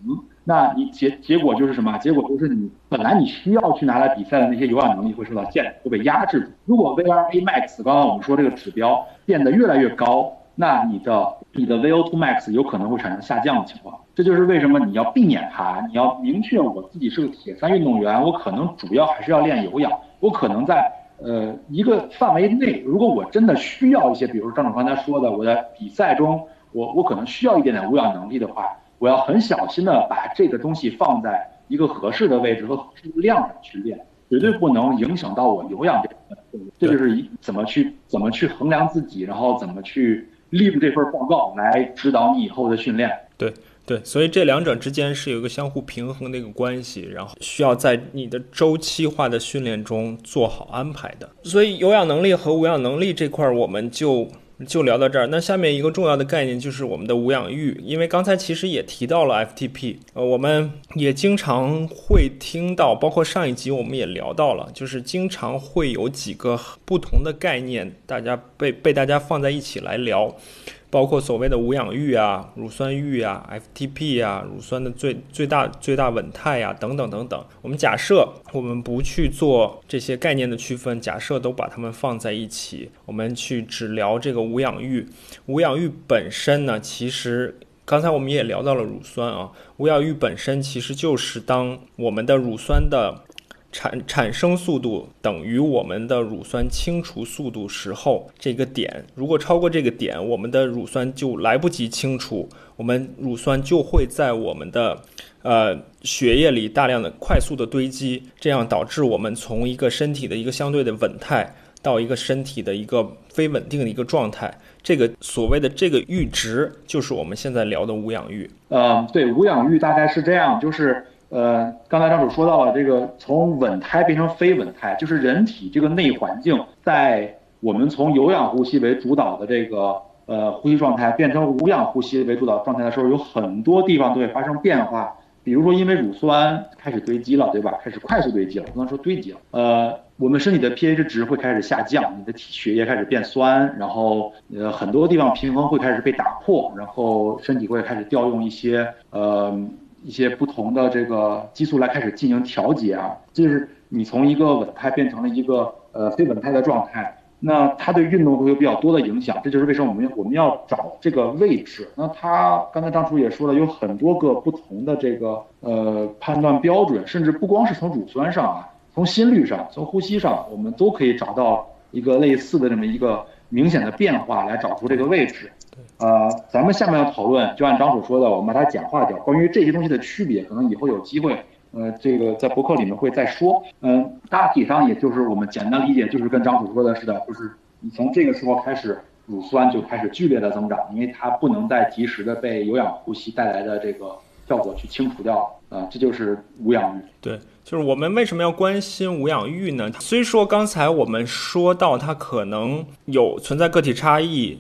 那你结结果就是什么？结果就是你本来你需要去拿来比赛的那些有氧能力会受到限制，会被压制住。如果 VRA Max 刚刚我们说这个指标变得越来越高，那你的你的 VO2 Max 有可能会产生下降的情况。这就是为什么你要避免它。你要明确我自己是个铁三运动员，我可能主要还是要练有氧。我可能在呃一个范围内，如果我真的需要一些，比如张总刚才说的，我在比赛中我我可能需要一点点无氧能力的话。我要很小心的把这个东西放在一个合适的位置和合适的量上去练，绝对不能影响到我有氧这部分。这就是怎么去怎么去衡量自己，然后怎么去利用这份报告来指导你以后的训练。对，对，所以这两者之间是有一个相互平衡的一个关系，然后需要在你的周期化的训练中做好安排的。所以有氧能力和无氧能力这块儿，我们就。就聊到这儿。那下面一个重要的概念就是我们的无氧浴，因为刚才其实也提到了 FTP，呃，我们也经常会听到，包括上一集我们也聊到了，就是经常会有几个不同的概念，大家被被大家放在一起来聊。包括所谓的无氧域啊、乳酸域啊、FTP 啊、乳酸的最最大最大稳态呀等等等等。我们假设我们不去做这些概念的区分，假设都把它们放在一起，我们去只聊这个无氧域。无氧域本身呢，其实刚才我们也聊到了乳酸啊，无氧域本身其实就是当我们的乳酸的。产产生速度等于我们的乳酸清除速度时候这个点，如果超过这个点，我们的乳酸就来不及清除，我们乳酸就会在我们的呃血液里大量的快速的堆积，这样导致我们从一个身体的一个相对的稳态到一个身体的一个非稳定的一个状态。这个所谓的这个阈值，就是我们现在聊的无氧阈。嗯，对，无氧阈大概是这样，就是。呃，刚才张主说到了这个从稳态变成非稳态，就是人体这个内环境在我们从有氧呼吸为主导的这个呃呼吸状态变成无氧呼吸为主导状态的时候，有很多地方都会发生变化。比如说，因为乳酸开始堆积了，对吧？开始快速堆积了，不能说堆积了。呃，我们身体的 pH 值会开始下降，你的体血液开始变酸，然后呃很多地方平衡会开始被打破，然后身体会开始调用一些呃。一些不同的这个激素来开始进行调节啊，就是你从一个稳态变成了一个呃非稳态的状态，那它对运动会有比较多的影响，这就是为什么我们我们要找这个位置。那他刚才张楚也说了，有很多个不同的这个呃判断标准，甚至不光是从乳酸上啊，从心率上，从呼吸上，我们都可以找到一个类似的这么一个明显的变化，来找出这个位置。呃，咱们下面要讨论，就按张楚说的，我们把它简化掉。关于这些东西的区别，可能以后有机会，呃，这个在博客里面会再说。嗯，大体上也就是我们简单理解，就是跟张楚说的似的，就是你从这个时候开始，乳酸就开始剧烈的增长，因为它不能再及时的被有氧呼吸带来的这个效果去清除掉。啊，这就是无氧域。对，就是我们为什么要关心无氧域呢？虽说刚才我们说到它可能有存在个体差异。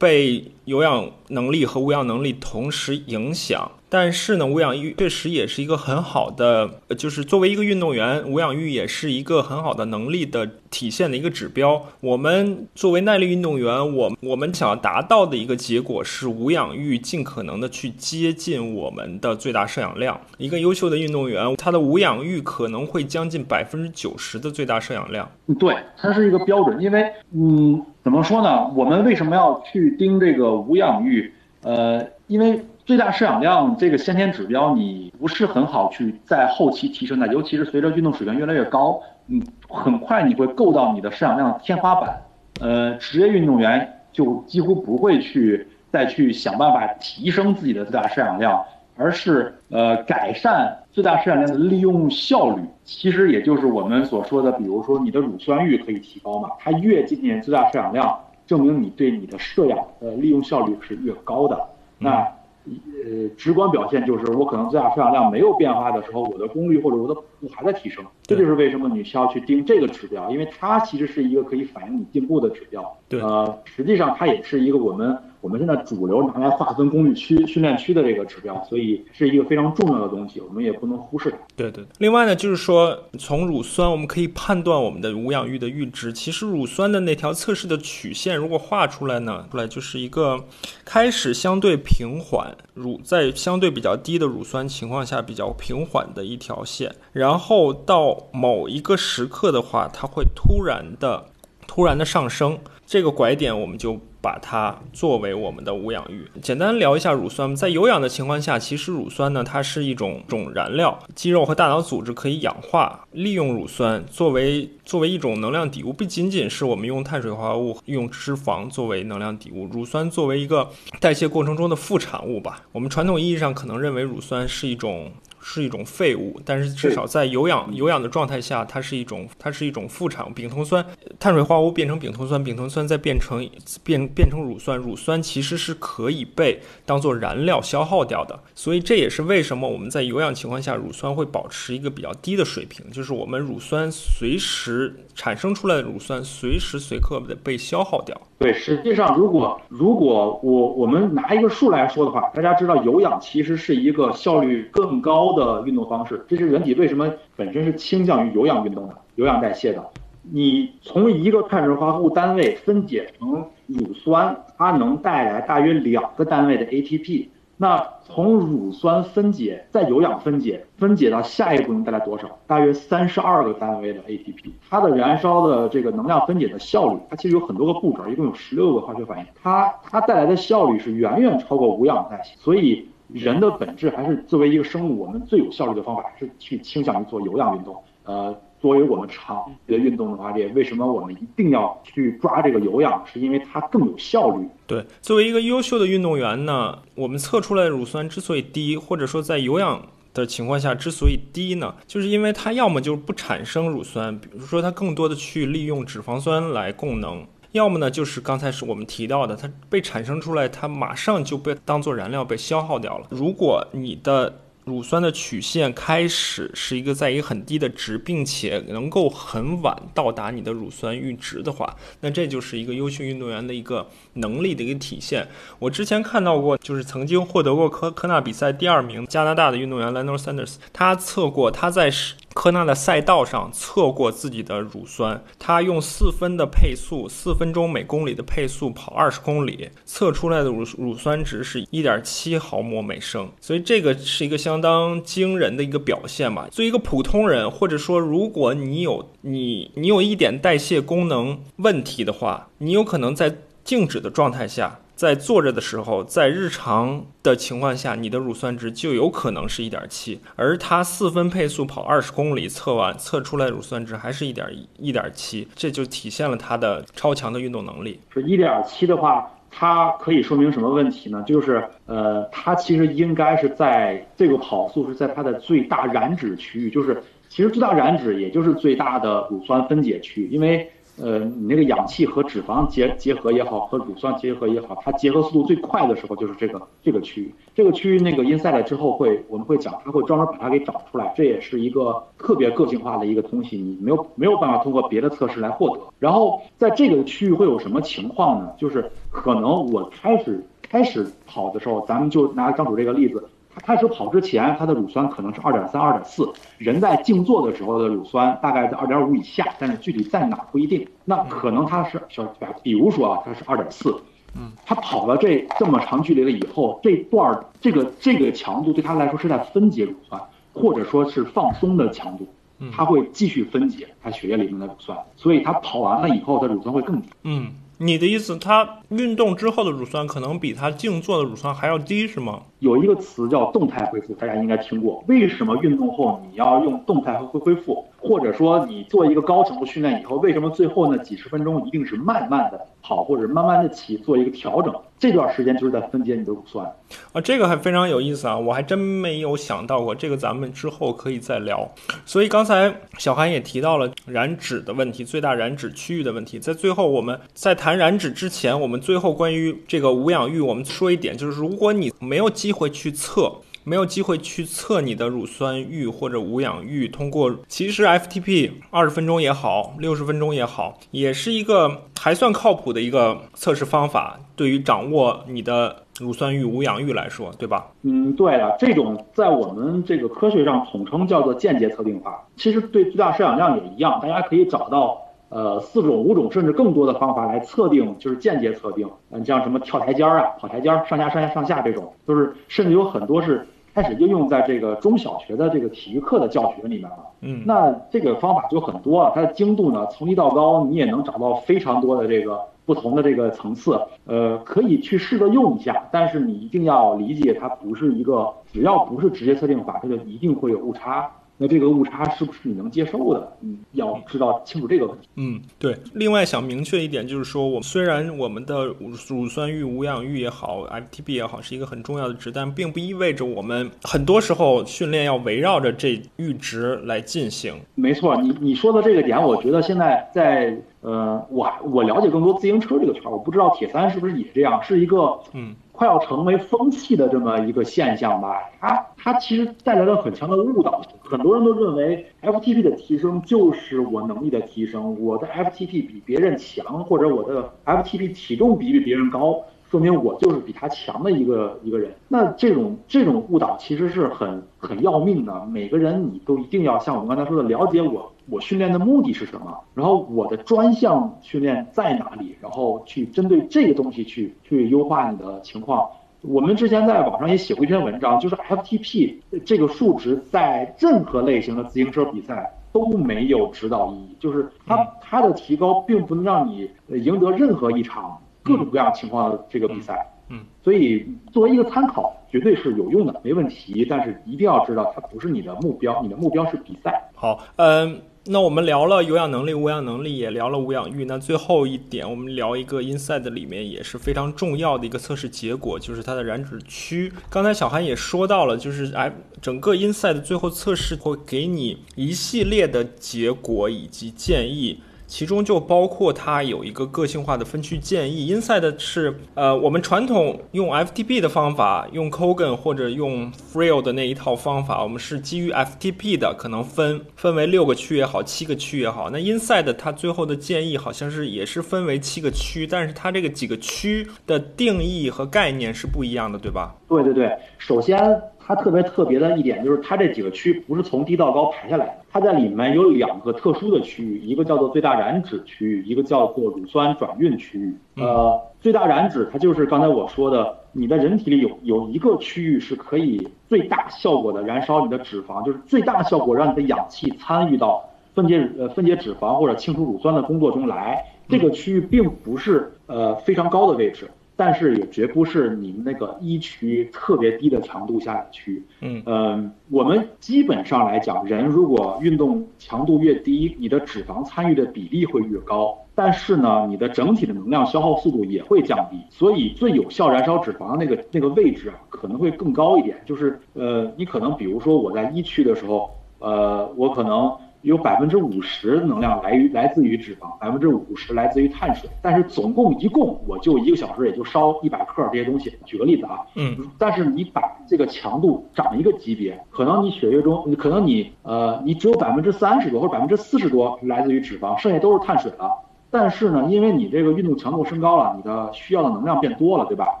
被有氧能力和无氧能力同时影响。但是呢，无氧浴确实也是一个很好的，就是作为一个运动员，无氧浴也是一个很好的能力的体现的一个指标。我们作为耐力运动员，我我们想要达到的一个结果是无氧浴尽可能的去接近我们的最大摄氧量。一个优秀的运动员，他的无氧浴可能会将近百分之九十的最大摄氧量。对，它是一个标准。因为，嗯，怎么说呢？我们为什么要去盯这个无氧浴？呃，因为。最大摄氧量这个先天指标，你不是很好去在后期提升的，尤其是随着运动水平越来越高，嗯，很快你会够到你的摄氧量天花板。呃，职业运动员就几乎不会去再去想办法提升自己的最大摄氧量，而是呃改善最大摄氧量的利用效率。其实也就是我们所说的，比如说你的乳酸域可以提高嘛，它越接近最大摄氧量，证明你对你的摄氧的利用效率是越高的。那呃，直观表现就是我可能最大摄氧量没有变化的时候，我的功率或者我的跑步还在提升。这就是为什么你需要去盯这个指标，因为它其实是一个可以反映你进步的指标。对，呃，实际上它也是一个我们。我们现在主流拿来划分功率区、训练区的这个指标，所以是一个非常重要的东西，我们也不能忽视它。对对。另外呢，就是说从乳酸我们可以判断我们的无氧域的阈值。其实乳酸的那条测试的曲线如果画出来呢，出来就是一个开始相对平缓，乳在相对比较低的乳酸情况下比较平缓的一条线，然后到某一个时刻的话，它会突然的突然的上升，这个拐点我们就。把它作为我们的无氧域。简单聊一下乳酸，在有氧的情况下，其实乳酸呢，它是一种种燃料，肌肉和大脑组织可以氧化，利用乳酸作为作为一种能量底物。不仅仅是我们用碳水化合物、用脂肪作为能量底物，乳酸作为一个 代谢过程中的副产物吧。我们传统意义上可能认为乳酸是一种是一种废物，但是至少在有氧有氧的状态下，它是一种它是一种副产物，丙酮酸，碳水化合物变成丙酮酸，丙酮酸再变成变变成乳酸，乳酸其实是可以被当做燃料消耗掉的，所以这也是为什么我们在有氧情况下，乳酸会保持一个比较低的水平，就是我们乳酸随时产生出来的乳酸随时随刻的被消耗掉。对，实际上如果如果我我们拿一个数来说的话，大家知道有氧其实是一个效率更高的运动方式，这是人体为什么本身是倾向于有氧运动的、有氧代谢的。你从一个碳水化合物单位分解成乳酸，它能带来大约两个单位的 ATP。那从乳酸分解再有氧分解，分解到下一步能带来多少？大约三十二个单位的 ATP。它的燃烧的这个能量分解的效率，它其实有很多个步骤，一共有十六个化学反应，它它带来的效率是远远超过无氧代谢。所以人的本质还是作为一个生物，我们最有效率的方法是去倾向于做有氧运动。呃。作为我们长期的运动的话，这为什么我们一定要去抓这个有氧？是因为它更有效率。对，作为一个优秀的运动员呢，我们测出来乳酸之所以低，或者说在有氧的情况下之所以低呢，就是因为它要么就是不产生乳酸，比如说它更多的去利用脂肪酸来供能；要么呢就是刚才是我们提到的，它被产生出来，它马上就被当做燃料被消耗掉了。如果你的乳酸的曲线开始是一个在一个很低的值，并且能够很晚到达你的乳酸阈值的话，那这就是一个优秀运动员的一个能力的一个体现。我之前看到过，就是曾经获得过科科纳比赛第二名加拿大的运动员 l e n a r d Sanders，他测过他在科纳的赛道上测过自己的乳酸，他用四分的配速，四分钟每公里的配速跑二十公里，测出来的乳乳酸值是一点七毫摩每升，所以这个是一个相当惊人的一个表现吧。作为一个普通人，或者说如果你有你你有一点代谢功能问题的话，你有可能在静止的状态下。在坐着的时候，在日常的情况下，你的乳酸值就有可能是一点七，而它四分配速跑二十公里，测完测出来乳酸值还是一点一点七，这就体现了它的超强的运动能力。是一点七的话，它可以说明什么问题呢？就是呃，它其实应该是在这个跑速是在它的最大燃脂区域，就是其实最大燃脂也就是最大的乳酸分解区域，因为。呃，你那个氧气和脂肪结结合也好，和乳酸结合也好，它结合速度最快的时候就是这个这个区域。这个区域那个 inside 之后会我们会讲，它会专门把它给找出来，这也是一个特别个性化的一个东西，你没有没有办法通过别的测试来获得。然后在这个区域会有什么情况呢？就是可能我开始开始跑的时候，咱们就拿张主这个例子。他开始跑之前，他的乳酸可能是二点三、二点四。人在静坐的时候的乳酸大概在二点五以下，但是具体在哪不一定。那可能他是小，比如说啊，他是二点四。嗯，他跑了这这么长距离了以后，这段这个这个强度对他来说是在分解乳酸，或者说是放松的强度。他会继续分解他血液里面的乳酸，所以他跑完了以后，他乳酸会更低。嗯。你的意思，他运动之后的乳酸可能比他静坐的乳酸还要低，是吗？有一个词叫动态恢复，大家应该听过。为什么运动后你要用动态恢恢复？或者说你做一个高强度训练以后，为什么最后那几十分钟一定是慢慢的跑，或者慢慢的起，做一个调整？这段时间就是在分解你的乳酸啊，这个还非常有意思啊，我还真没有想到过，这个咱们之后可以再聊。所以刚才小韩也提到了燃脂的问题，最大燃脂区域的问题。在最后我们在谈燃脂之前，我们最后关于这个无氧域，我们说一点，就是如果你没有机会去测。没有机会去测你的乳酸阈或者无氧阈，通过其实 FTP 二十分钟也好，六十分钟也好，也是一个还算靠谱的一个测试方法。对于掌握你的乳酸阈、无氧阈来说，对吧？嗯，对了，这种在我们这个科学上统称叫做间接测定法。其实对最大摄氧量也一样，大家可以找到呃四种、五种甚至更多的方法来测定，就是间接测定。嗯，像什么跳台阶儿啊、跑台阶儿、上下上下上下这种，都是甚至有很多是。开始应用在这个中小学的这个体育课的教学里面了。嗯，那这个方法就很多，它的精度呢从低到高，你也能找到非常多的这个不同的这个层次。呃，可以去试着用一下，但是你一定要理解，它不是一个只要不是直接测定法，它就一定会有误差。那这个误差是不是你能接受的？嗯，要知道清楚这个问题。嗯，对。另外想明确一点，就是说，我虽然我们的乳酸阈、无氧阈也好，FTP 也好，是一个很重要的值，但并不意味着我们很多时候训练要围绕着这阈值来进行。没错，你你说的这个点，我觉得现在在呃，我我了解更多自行车这个圈，我不知道铁三是不是也这样，是一个嗯。快要成为风气的这么一个现象吧，它它其实带来了很强的误导，很多人都认为 FTP 的提升就是我能力的提升，我的 FTP 比别人强，或者我的 FTP 体重比比别人高。说明我就是比他强的一个一个人，那这种这种误导其实是很很要命的。每个人你都一定要像我们刚才说的，了解我我训练的目的是什么，然后我的专项训练在哪里，然后去针对这个东西去去优化你的情况。我们之前在网上也写过一篇文章，就是 FTP 这个数值在任何类型的自行车比赛都没有指导意义，就是它它的提高并不能让你赢得任何一场。各种各样情况的这个比赛，嗯，所以作为一个参考，绝对是有用的，没问题。但是一定要知道，它不是你的目标，你的目标是比赛。好，嗯，那我们聊了有氧能力、无氧能力，也聊了无氧阈。那最后一点，我们聊一个 Inside 里面也是非常重要的一个测试结果，就是它的燃脂区。刚才小韩也说到了，就是哎，整个 Inside 最后测试会给你一系列的结果以及建议。其中就包括它有一个个性化的分区建议。Inside 是呃，我们传统用 FTP 的方法，用 Kogan 或者用 Freel 的那一套方法，我们是基于 FTP 的，可能分分为六个区也好，七个区也好。那 Inside 它最后的建议好像是也是分为七个区，但是它这个几个区的定义和概念是不一样的，对吧？对对对，首先。它特别特别的一点就是，它这几个区不是从低到高排下来的，它在里面有两个特殊的区域，一个叫做最大燃脂区域，一个叫做乳酸转运区域。呃，最大燃脂它就是刚才我说的，你的人体里有有一个区域是可以最大效果的燃烧你的脂肪，就是最大效果让你的氧气参与到分解呃分解脂肪或者清除乳酸的工作中来。这个区域并不是呃非常高的位置。但是也绝不是你们那个一区特别低的强度下的区，嗯嗯，我们基本上来讲，人如果运动强度越低，你的脂肪参与的比例会越高，但是呢，你的整体的能量消耗速度也会降低，所以最有效燃烧脂肪的那个那个位置啊，可能会更高一点。就是呃，你可能比如说我在一区的时候，呃，我可能。有百分之五十能量来于来自于脂肪，百分之五十来自于碳水，但是总共一共我就一个小时也就烧一百克这些东西。举个例子啊，嗯，但是你把这个强度涨一个级别，可能你血液中，可能你呃你只有百分之三十多或者百分之四十多来自于脂肪，剩下都是碳水了。但是呢，因为你这个运动强度升高了，你的需要的能量变多了，对吧？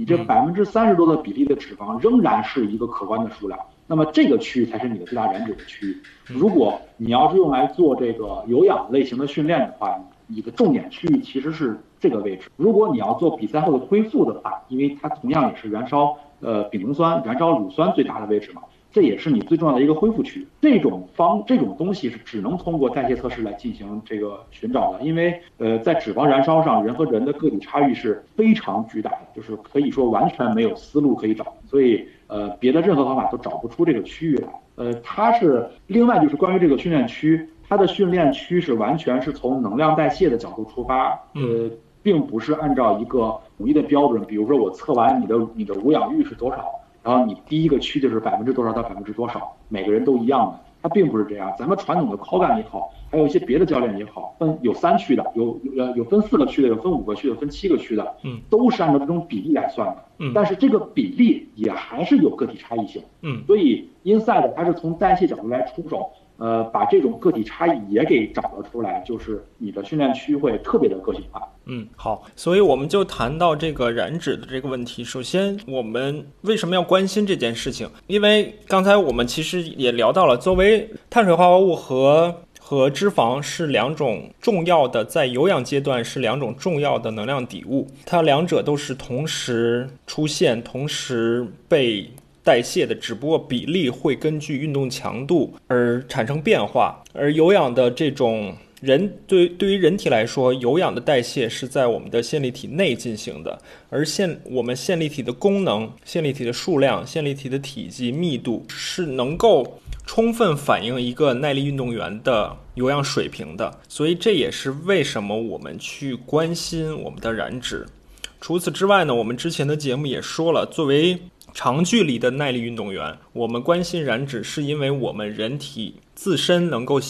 你这百分之三十多的比例的脂肪仍然是一个可观的数量。那么这个区域才是你的最大燃脂的区域。如果你要是用来做这个有氧类型的训练的话，你的重点区域其实是这个位置。如果你要做比赛后的恢复的话，因为它同样也是燃烧呃丙酮酸、燃烧乳酸最大的位置嘛，这也是你最重要的一个恢复区。这种方这种东西是只能通过代谢测试来进行这个寻找的，因为呃在脂肪燃烧上，人和人的个体差异是非常巨大的，就是可以说完全没有思路可以找，所以。呃，别的任何方法都找不出这个区域来。呃，它是另外就是关于这个训练区，它的训练区是完全是从能量代谢的角度出发，呃，并不是按照一个统一的标准。比如说我测完你的你的无氧阈是多少，然后你第一个区就是百分之多少到百分之多少，每个人都一样的。它并不是这样，咱们传统的 call 干也好，还有一些别的教练也好，分有三区的，有有有分四个区的，有分五个区的，分七个区的，嗯，都是按照这种比例来算的，嗯，但是这个比例也还是有个体差异性，嗯，所以 Inside 它是从代谢角度来出手。呃，把这种个体差异也给找了出来，就是你的训练区会特别的个性化。嗯，好，所以我们就谈到这个燃脂的这个问题。首先，我们为什么要关心这件事情？因为刚才我们其实也聊到了，作为碳水化合物和和脂肪是两种重要的，在有氧阶段是两种重要的能量底物，它两者都是同时出现，同时被。代谢的只不过比例会根据运动强度而产生变化，而有氧的这种人对对于人体来说，有氧的代谢是在我们的线粒体内进行的，而线我们线粒体的功能、线粒体的数量、线粒体的体积、密度是能够。充分反映一个耐力运动员的有氧水平的。所以这也是为什么我们去关心我们的燃脂。除此之外呢，我们之前的节目也说了，作为长距离的耐力运动员，我们关心燃脂，是因为我们人体自身能够。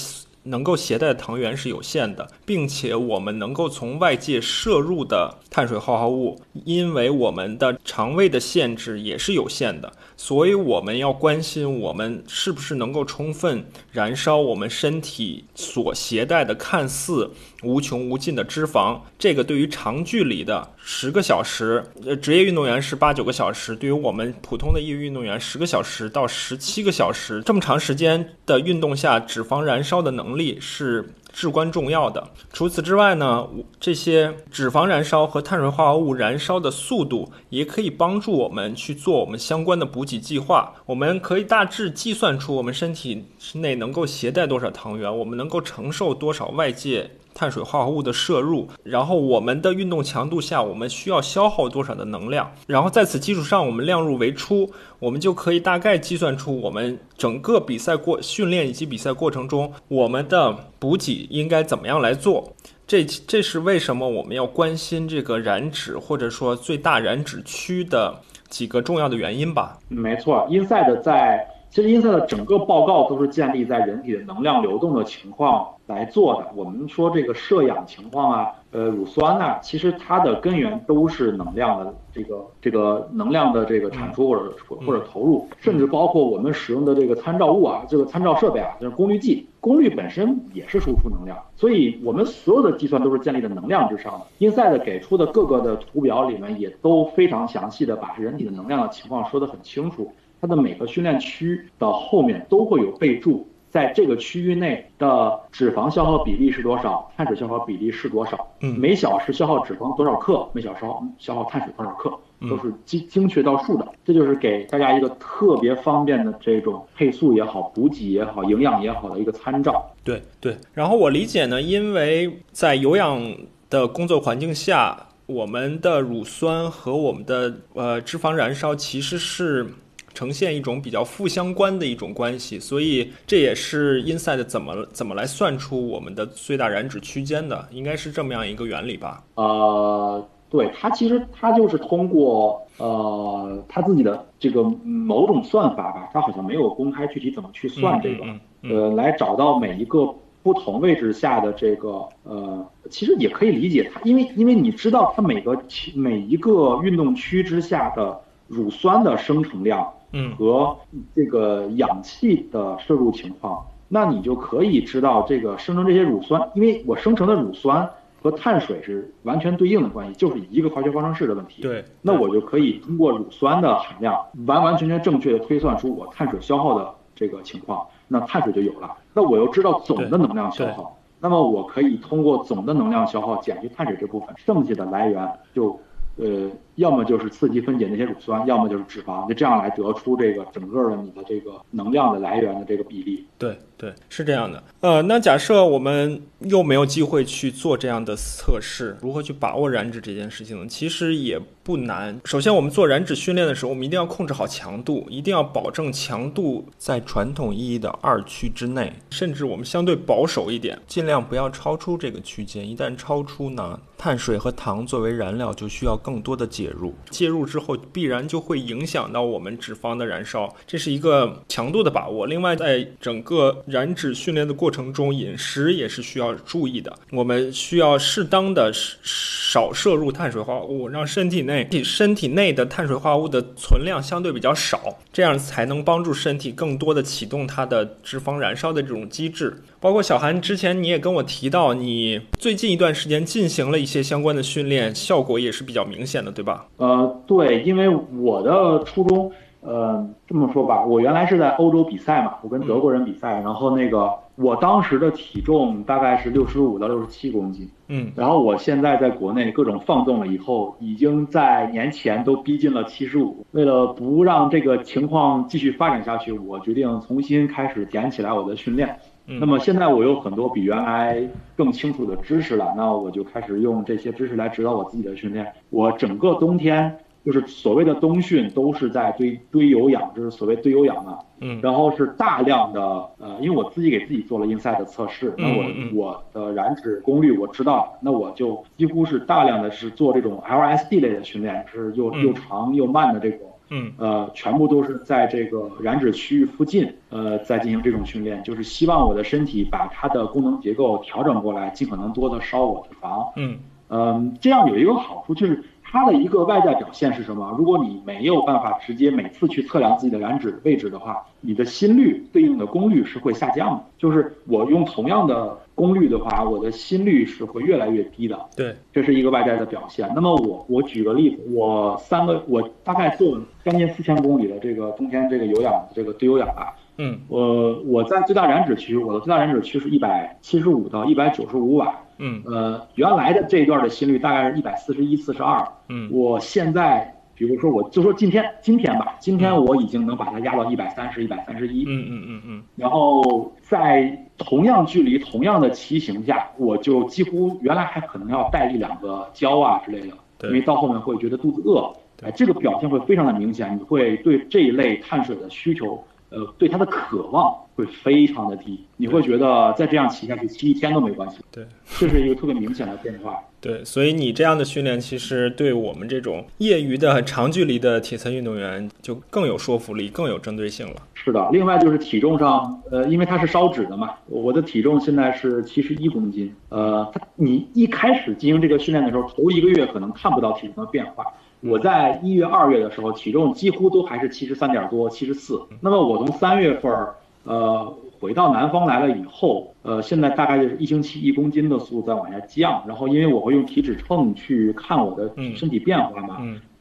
能够携带的糖原是有限的，并且我们能够从外界摄入的碳水化合物，因为我们的肠胃的限制也是有限的，所以我们要关心我们是不是能够充分燃烧我们身体所携带的看似无穷无尽的脂肪。这个对于长距离的十个小时，呃，职业运动员是八九个小时，对于我们普通的业余运动员，十个小时到十七个小时这么长时间的运动下，脂肪燃烧的能。力是至关重要的。除此之外呢，这些脂肪燃烧和碳水化合物燃烧的速度也可以帮助我们去做我们相关的补给计划。我们可以大致计算出我们身体内能够携带多少糖原，我们能够承受多少外界。碳水化合物的摄入，然后我们的运动强度下，我们需要消耗多少的能量，然后在此基础上，我们量入为出，我们就可以大概计算出我们整个比赛过训练以及比赛过程中，我们的补给应该怎么样来做。这这是为什么我们要关心这个燃脂或者说最大燃脂区的几个重要的原因吧？没错，Inside 在。其实英赛的整个报告都是建立在人体的能量流动的情况来做的。我们说这个摄氧情况啊，呃，乳酸呐，其实它的根源都是能量的这个这个能量的这个产出或者或者投入，甚至包括我们使用的这个参照物啊，这个参照设备啊，就是功率计，功率本身也是输出能量。所以我们所有的计算都是建立在能量之上的。Inside 给出的各个的图表里面也都非常详细的把人体的能量的情况说得很清楚。它的每个训练区的后面都会有备注，在这个区域内的脂肪消耗比例是多少，碳水消耗比例是多少，嗯，每小时消耗脂肪多少克，每小时消耗碳水多少克，都是精精确到数的。这就是给大家一个特别方便的这种配速也好，补给也好，营养也好的一个参照。对对。然后我理解呢，因为在有氧的工作环境下，我们的乳酸和我们的呃脂肪燃烧其实是。呈现一种比较负相关的一种关系，所以这也是 Inside 怎么怎么来算出我们的最大燃脂区间的，应该是这么样一个原理吧？呃，对，它其实它就是通过呃它自己的这个某种算法吧，它好像没有公开具体怎么去算这个，呃，来找到每一个不同位置下的这个呃，其实也可以理解它，因为因为你知道它每个每一个运动区之下的乳酸的生成量。嗯，和这个氧气的摄入情况，那你就可以知道这个生成这些乳酸，因为我生成的乳酸和碳水是完全对应的关系，就是一个化学方程式的问题。对，那我就可以通过乳酸的含量，完完全全正确的推算出我碳水消耗的这个情况，那碳水就有了。那我又知道总的能量消耗，那么我可以通过总的能量消耗减去碳水这部分，剩下的来源就。呃，要么就是刺激分解那些乳酸，要么就是脂肪，就这样来得出这个整个的你的这个能量的来源的这个比例。对对，是这样的。呃，那假设我们又没有机会去做这样的测试，如何去把握燃脂这件事情呢？其实也不难。首先，我们做燃脂训练的时候，我们一定要控制好强度，一定要保证强度在传统意义的二区之内，甚至我们相对保守一点，尽量不要超出这个区间。一旦超出呢？碳水和糖作为燃料，就需要更多的解入。介入之后，必然就会影响到我们脂肪的燃烧，这是一个强度的把握。另外，在整个燃脂训练的过程中，饮食也是需要注意的。我们需要适当的少摄入碳水化合物，让身体内身体内的碳水化合物的存量相对比较少，这样才能帮助身体更多的启动它的脂肪燃烧的这种机制。包括小韩之前你也跟我提到，你最近一段时间进行了一些相关的训练，效果也是比较明显的，对吧？呃，对，因为我的初衷，呃，这么说吧，我原来是在欧洲比赛嘛，我跟德国人比赛，然后那个我当时的体重大概是六十五到六十七公斤，嗯，然后我现在在国内各种放纵了以后，已经在年前都逼近了七十五。为了不让这个情况继续发展下去，我决定重新开始捡起来我的训练。那么现在我有很多比原来更清楚的知识了，那我就开始用这些知识来指导我自己的训练。我整个冬天就是所谓的冬训都是在堆堆有氧，就是所谓堆有氧嘛。嗯。然后是大量的呃，因为我自己给自己做了 inside 的测试，那我我的燃脂功率我知道，那我就几乎是大量的是做这种 LSD 类的训练，是又又长又慢的这种。嗯。呃，全部都是在这个燃脂区域附近，呃，在进行这种训练，就是希望我的身体把它的功能结构调整过来，尽可能多的烧我的肪。嗯。嗯，这样有一个好处就是。它的一个外在表现是什么？如果你没有办法直接每次去测量自己的燃脂位置的话，你的心率对应的功率是会下降的。就是我用同样的功率的话，我的心率是会越来越低的。对，这是一个外在的表现。那么我我举个例子，我三个我大概做将近四千公里的这个冬天这个有氧这个堆有氧吧。嗯。我我在最大燃脂区，我的最大燃脂区是一百七十五到一百九十五瓦。嗯，呃，原来的这一段的心率大概是一百四十一、四十二。嗯，我现在，比如说，我就说今天，今天吧，今天我已经能把它压到一百三十、一百三十一。嗯嗯嗯嗯。然后在同样距离、同样的骑行下，我就几乎原来还可能要带一两个胶啊之类的，因为到后面会觉得肚子饿。哎，这个表现会非常的明显，你会对这一类碳水的需求。呃，对它的渴望会非常的低，你会觉得再这样骑下去，骑一天都没关系。对，这是一个特别明显的变化。对，所以你这样的训练，其实对我们这种业余的长距离的铁测运动员就更有说服力，更有针对性了。是的，另外就是体重上，呃，因为它是烧脂的嘛，我的体重现在是七十一公斤。呃，你一开始进行这个训练的时候，头一个月可能看不到体重的变化。我在一月、二月的时候，体重几乎都还是七十三点多、七十四。那么我从三月份儿，呃，回到南方来了以后，呃，现在大概就是一星期一公斤的速度在往下降。然后因为我会用体脂秤去看我的身体变化嘛，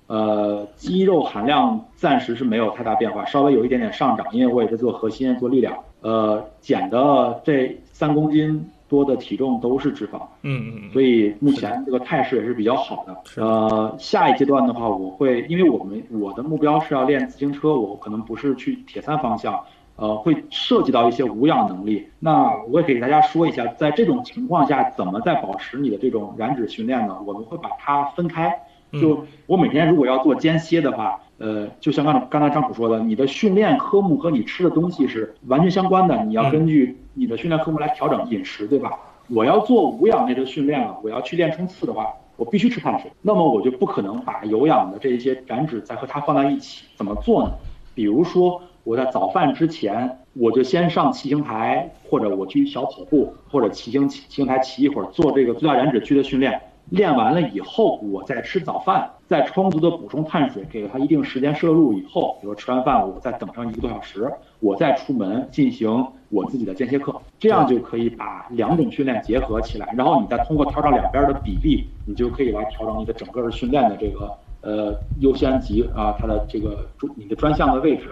呃，肌肉含量暂时是没有太大变化，稍微有一点点上涨，因为我也在做核心、做力量。呃，减的这三公斤。多的体重都是脂肪，嗯嗯，所以目前这个态势也是比较好的。呃，下一阶段的话，我会因为我们我的目标是要练自行车，我可能不是去铁三方向，呃，会涉及到一些无氧能力。那我也给大家说一下，在这种情况下，怎么在保持你的这种燃脂训练呢？我们会把它分开。就我每天如果要做间歇的话，呃，就像刚刚才张楚说的，你的训练科目和你吃的东西是完全相关的，你要根据你的训练科目来调整饮食，对吧？我要做无氧类的训练了，我要去练冲刺的话，我必须吃碳水，那么我就不可能把有氧的这一些燃脂再和它放在一起。怎么做呢？比如说我在早饭之前，我就先上骑行台，或者我去小跑步，或者骑行骑行台骑一会儿，做这个最大燃脂区的训练。练完了以后，我再吃早饭，再充足的补充碳水，给了它一定时间摄入以后，比如吃完饭我再等上一个多小时，我再出门进行我自己的间歇课，这样就可以把两种训练结合起来，然后你再通过调整两边的比例，你就可以来调整你的整个的训练的这个呃优先级啊，它的这个专你的专项的位置。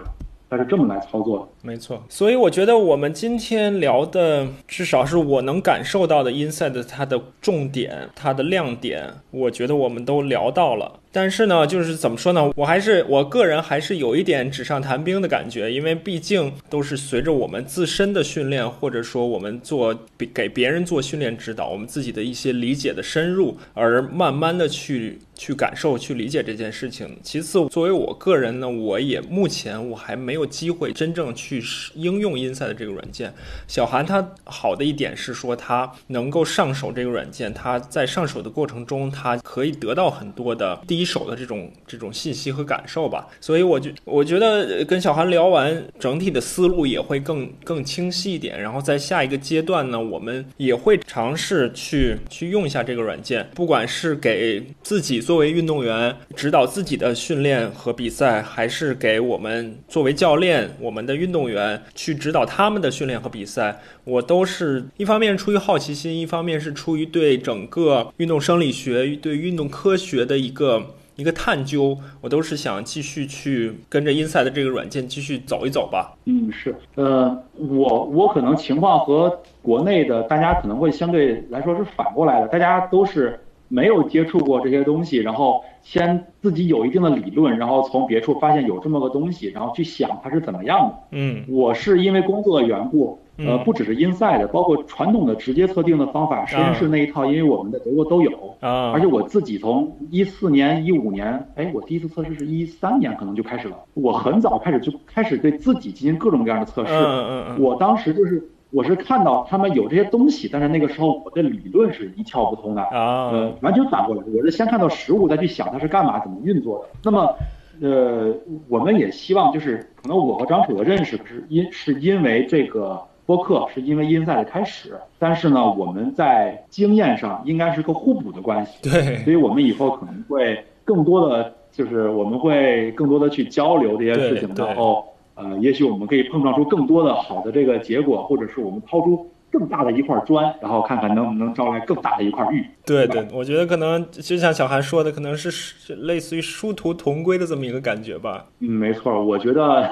它是这么来操作的，没错。所以我觉得我们今天聊的，至少是我能感受到的，inside 它的重点、它的亮点，我觉得我们都聊到了。但是呢，就是怎么说呢？我还是我个人还是有一点纸上谈兵的感觉，因为毕竟都是随着我们自身的训练，或者说我们做给别人做训练指导，我们自己的一些理解的深入，而慢慢的去去感受、去理解这件事情。其次，作为我个人呢，我也目前我还没有机会真正去应用 Inside 这个软件。小韩他好的一点是说他能够上手这个软件，他在上手的过程中，他可以得到很多的。第一手的这种这种信息和感受吧，所以我觉我觉得跟小韩聊完，整体的思路也会更更清晰一点。然后在下一个阶段呢，我们也会尝试去去用一下这个软件，不管是给自己作为运动员指导自己的训练和比赛，还是给我们作为教练我们的运动员去指导他们的训练和比赛，我都是一方面出于好奇心，一方面是出于对整个运动生理学、对运动科学的一个。一个探究，我都是想继续去跟着 Inside 这个软件继续走一走吧。嗯，是，呃，我我可能情况和国内的大家可能会相对来说是反过来的，大家都是没有接触过这些东西，然后先自己有一定的理论，然后从别处发现有这么个东西，然后去想它是怎么样的。嗯我是因为工作的缘故，呃，嗯不只是 Inside，包括传统的直接测定的方法，实验室那一套，因为我们在德国都有。啊，而且我自己从一四年、一五年，哎，我第一次测试是一三年，可能就开始了。我很早开始就开始对自己进行各种各样的测试。嗯嗯嗯我当时就是我是看到他们有这些东西，但是那个时候我的理论是一窍不通的。啊呃，完全反过来，我是先看到实物，再去想它是干嘛、怎么运作的。那么，呃，我们也希望就是，可能我和张楚的认识是因是因为这个播客，是因为因赛的开始，但是呢，我们在经验上应该是个互补的关系，对所以我们以后可能会更多的就是我们会更多的去交流这些事情，然后呃，也许我们可以碰撞出更多的好的这个结果，或者是我们掏出更大的一块砖，然后看看能不能招来更大的一块玉。对对，我觉得可能就像小韩说的，可能是是类似于殊途同归的这么一个感觉吧。嗯，没错，我觉得，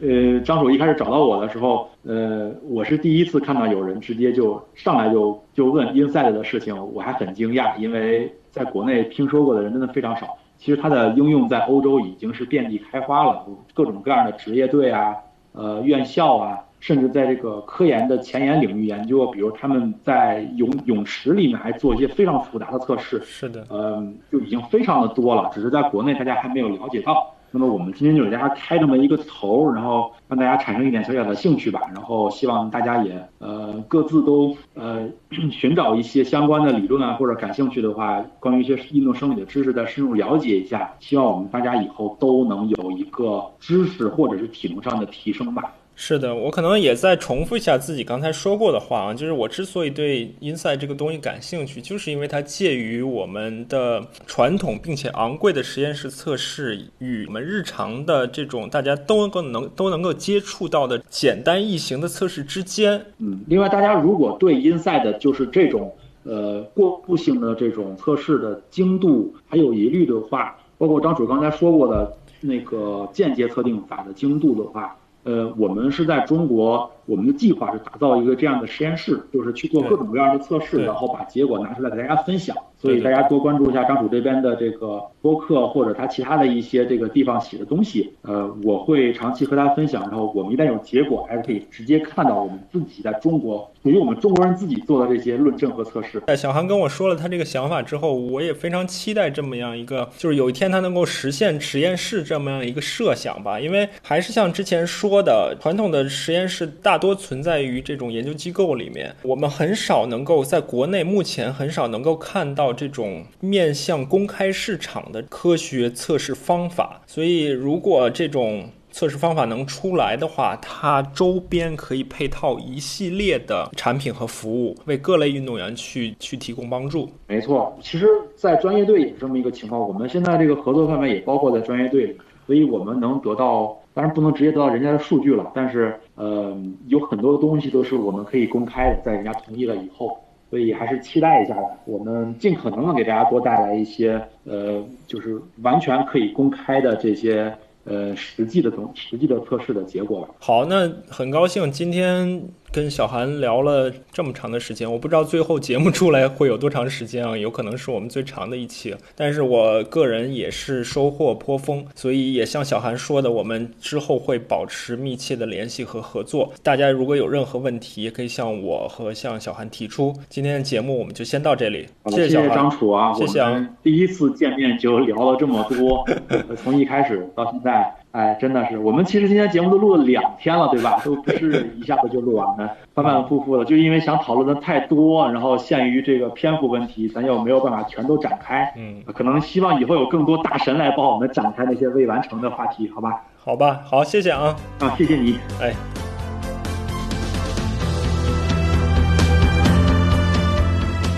呃，张楚一开始找到我的时候，呃，我是第一次看到有人直接就上来就就问 Inside 的事情，我还很惊讶，因为在国内听说过的人真的非常少。其实它的应用在欧洲已经是遍地开花了，各种各样的职业队啊，呃，院校啊，甚至在这个科研的前沿领域研究，比如他们在泳泳池里面还做一些非常复杂的测试，是的，嗯，就已经非常的多了，只是在国内大家还没有了解到。那么我们今天就给大家开这么一个头，然后让大家产生一点小小的兴趣吧，然后希望大家也呃各自都呃 寻找一些相关的理论啊，或者感兴趣的话，关于一些运动生理的知识再深入了解一下。希望我们大家以后都能有一个知识或者是体能上的提升吧。是的，我可能也再重复一下自己刚才说过的话啊，就是我之所以对 Inside 这个东西感兴趣，就是因为它介于我们的传统并且昂贵的实验室测试与我们日常的这种大家都能够能都能够接触到的简单易行的测试之间。嗯，另外大家如果对 Inside 就是这种呃过渡性的这种测试的精度还有疑虑的话，包括张楚刚才说过的那个间接测定法的精度的话，呃，我们是在中国，我们的计划是打造一个这样的实验室，就是去做各种各样的测试，然后把结果拿出来给大家分享。所以大家多关注一下张楚这边的这个播客或者他其他的一些这个地方写的东西。呃，我会长期和大家分享，然后我们一旦有结果，还是可以直接看到我们自己在中国属于我们中国人自己做的这些论证和测试。在小韩跟我说了他这个想法之后，我也非常期待这么样一个，就是有一天他能够实现实验室这么样一个设想吧。因为还是像之前说的，传统的实验室大多存在于这种研究机构里面，我们很少能够在国内目前很少能够看到这种面向公开市场的科学测试方法。所以，如果这种测试方法能出来的话，它周边可以配套一系列的产品和服务，为各类运动员去去提供帮助。没错，其实，在专业队也是这么一个情况。我们现在这个合作范围也包括在专业队，所以我们能得到，当然不能直接得到人家的数据了，但是，呃，有很多东西都是我们可以公开的，在人家同意了以后。所以还是期待一下吧，我们尽可能的给大家多带来一些，呃，就是完全可以公开的这些，呃，实际的东，实际的测试的结果吧。好，那很高兴今天跟小韩聊了这么长的时间，我不知道最后节目出来会有多长时间啊，有可能是我们最长的一期，但是我个人也是收获颇丰，所以也像小韩说的，我们之后会保持密切的联系和合作。大家如果有任何问题，也可以向我和向小韩提出。今天的节目我们就先到这里，谢谢小韩张。楚啊，谢谢啊第一次见面就聊了这么多，呃 从一开始到现在，哎，真的是我们其实今天节目都录了两天了，对吧？都不是 一下子就录完的，反反复复的，就因为想讨论的太多，然后限于这个篇幅问题，咱又没有办法全都展开。嗯，可能希望以后有更多大神来帮我们展开那些未完成的话题，好吧？好吧，好，谢谢啊，啊，谢谢你。哎。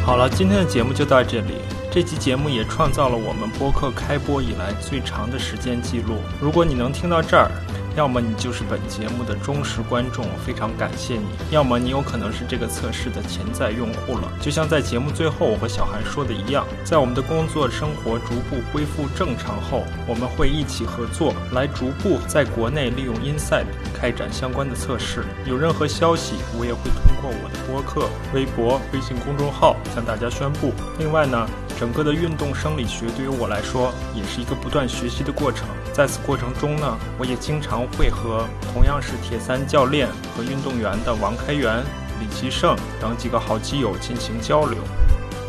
好了，今天的节目就到这里。这期节目也创造了我们播客开播以来最长的时间记录。如果你能听到这儿，要么你就是本节目的忠实观众，非常感谢你；要么你有可能是这个测试的潜在用户了。就像在节目最后我和小韩说的一样，在我们的工作生活逐步恢复正常后，我们会一起合作，来逐步在国内利用 Inside 开展相关的测试。有任何消息，我也会通过我的播客、微博、微信公众号向大家宣布。另外呢，整个的运动生理学对于我来说也是一个不断学习的过程。在此过程中呢，我也经常会和同样是铁三教练和运动员的王开元、李奇胜等几个好基友进行交流。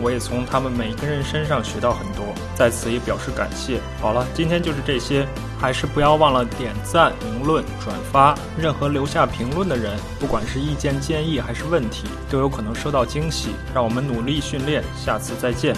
我也从他们每一个人身上学到很多，在此也表示感谢。好了，今天就是这些，还是不要忘了点赞、评论、转发。任何留下评论的人，不管是意见建议还是问题，都有可能收到惊喜。让我们努力训练，下次再见。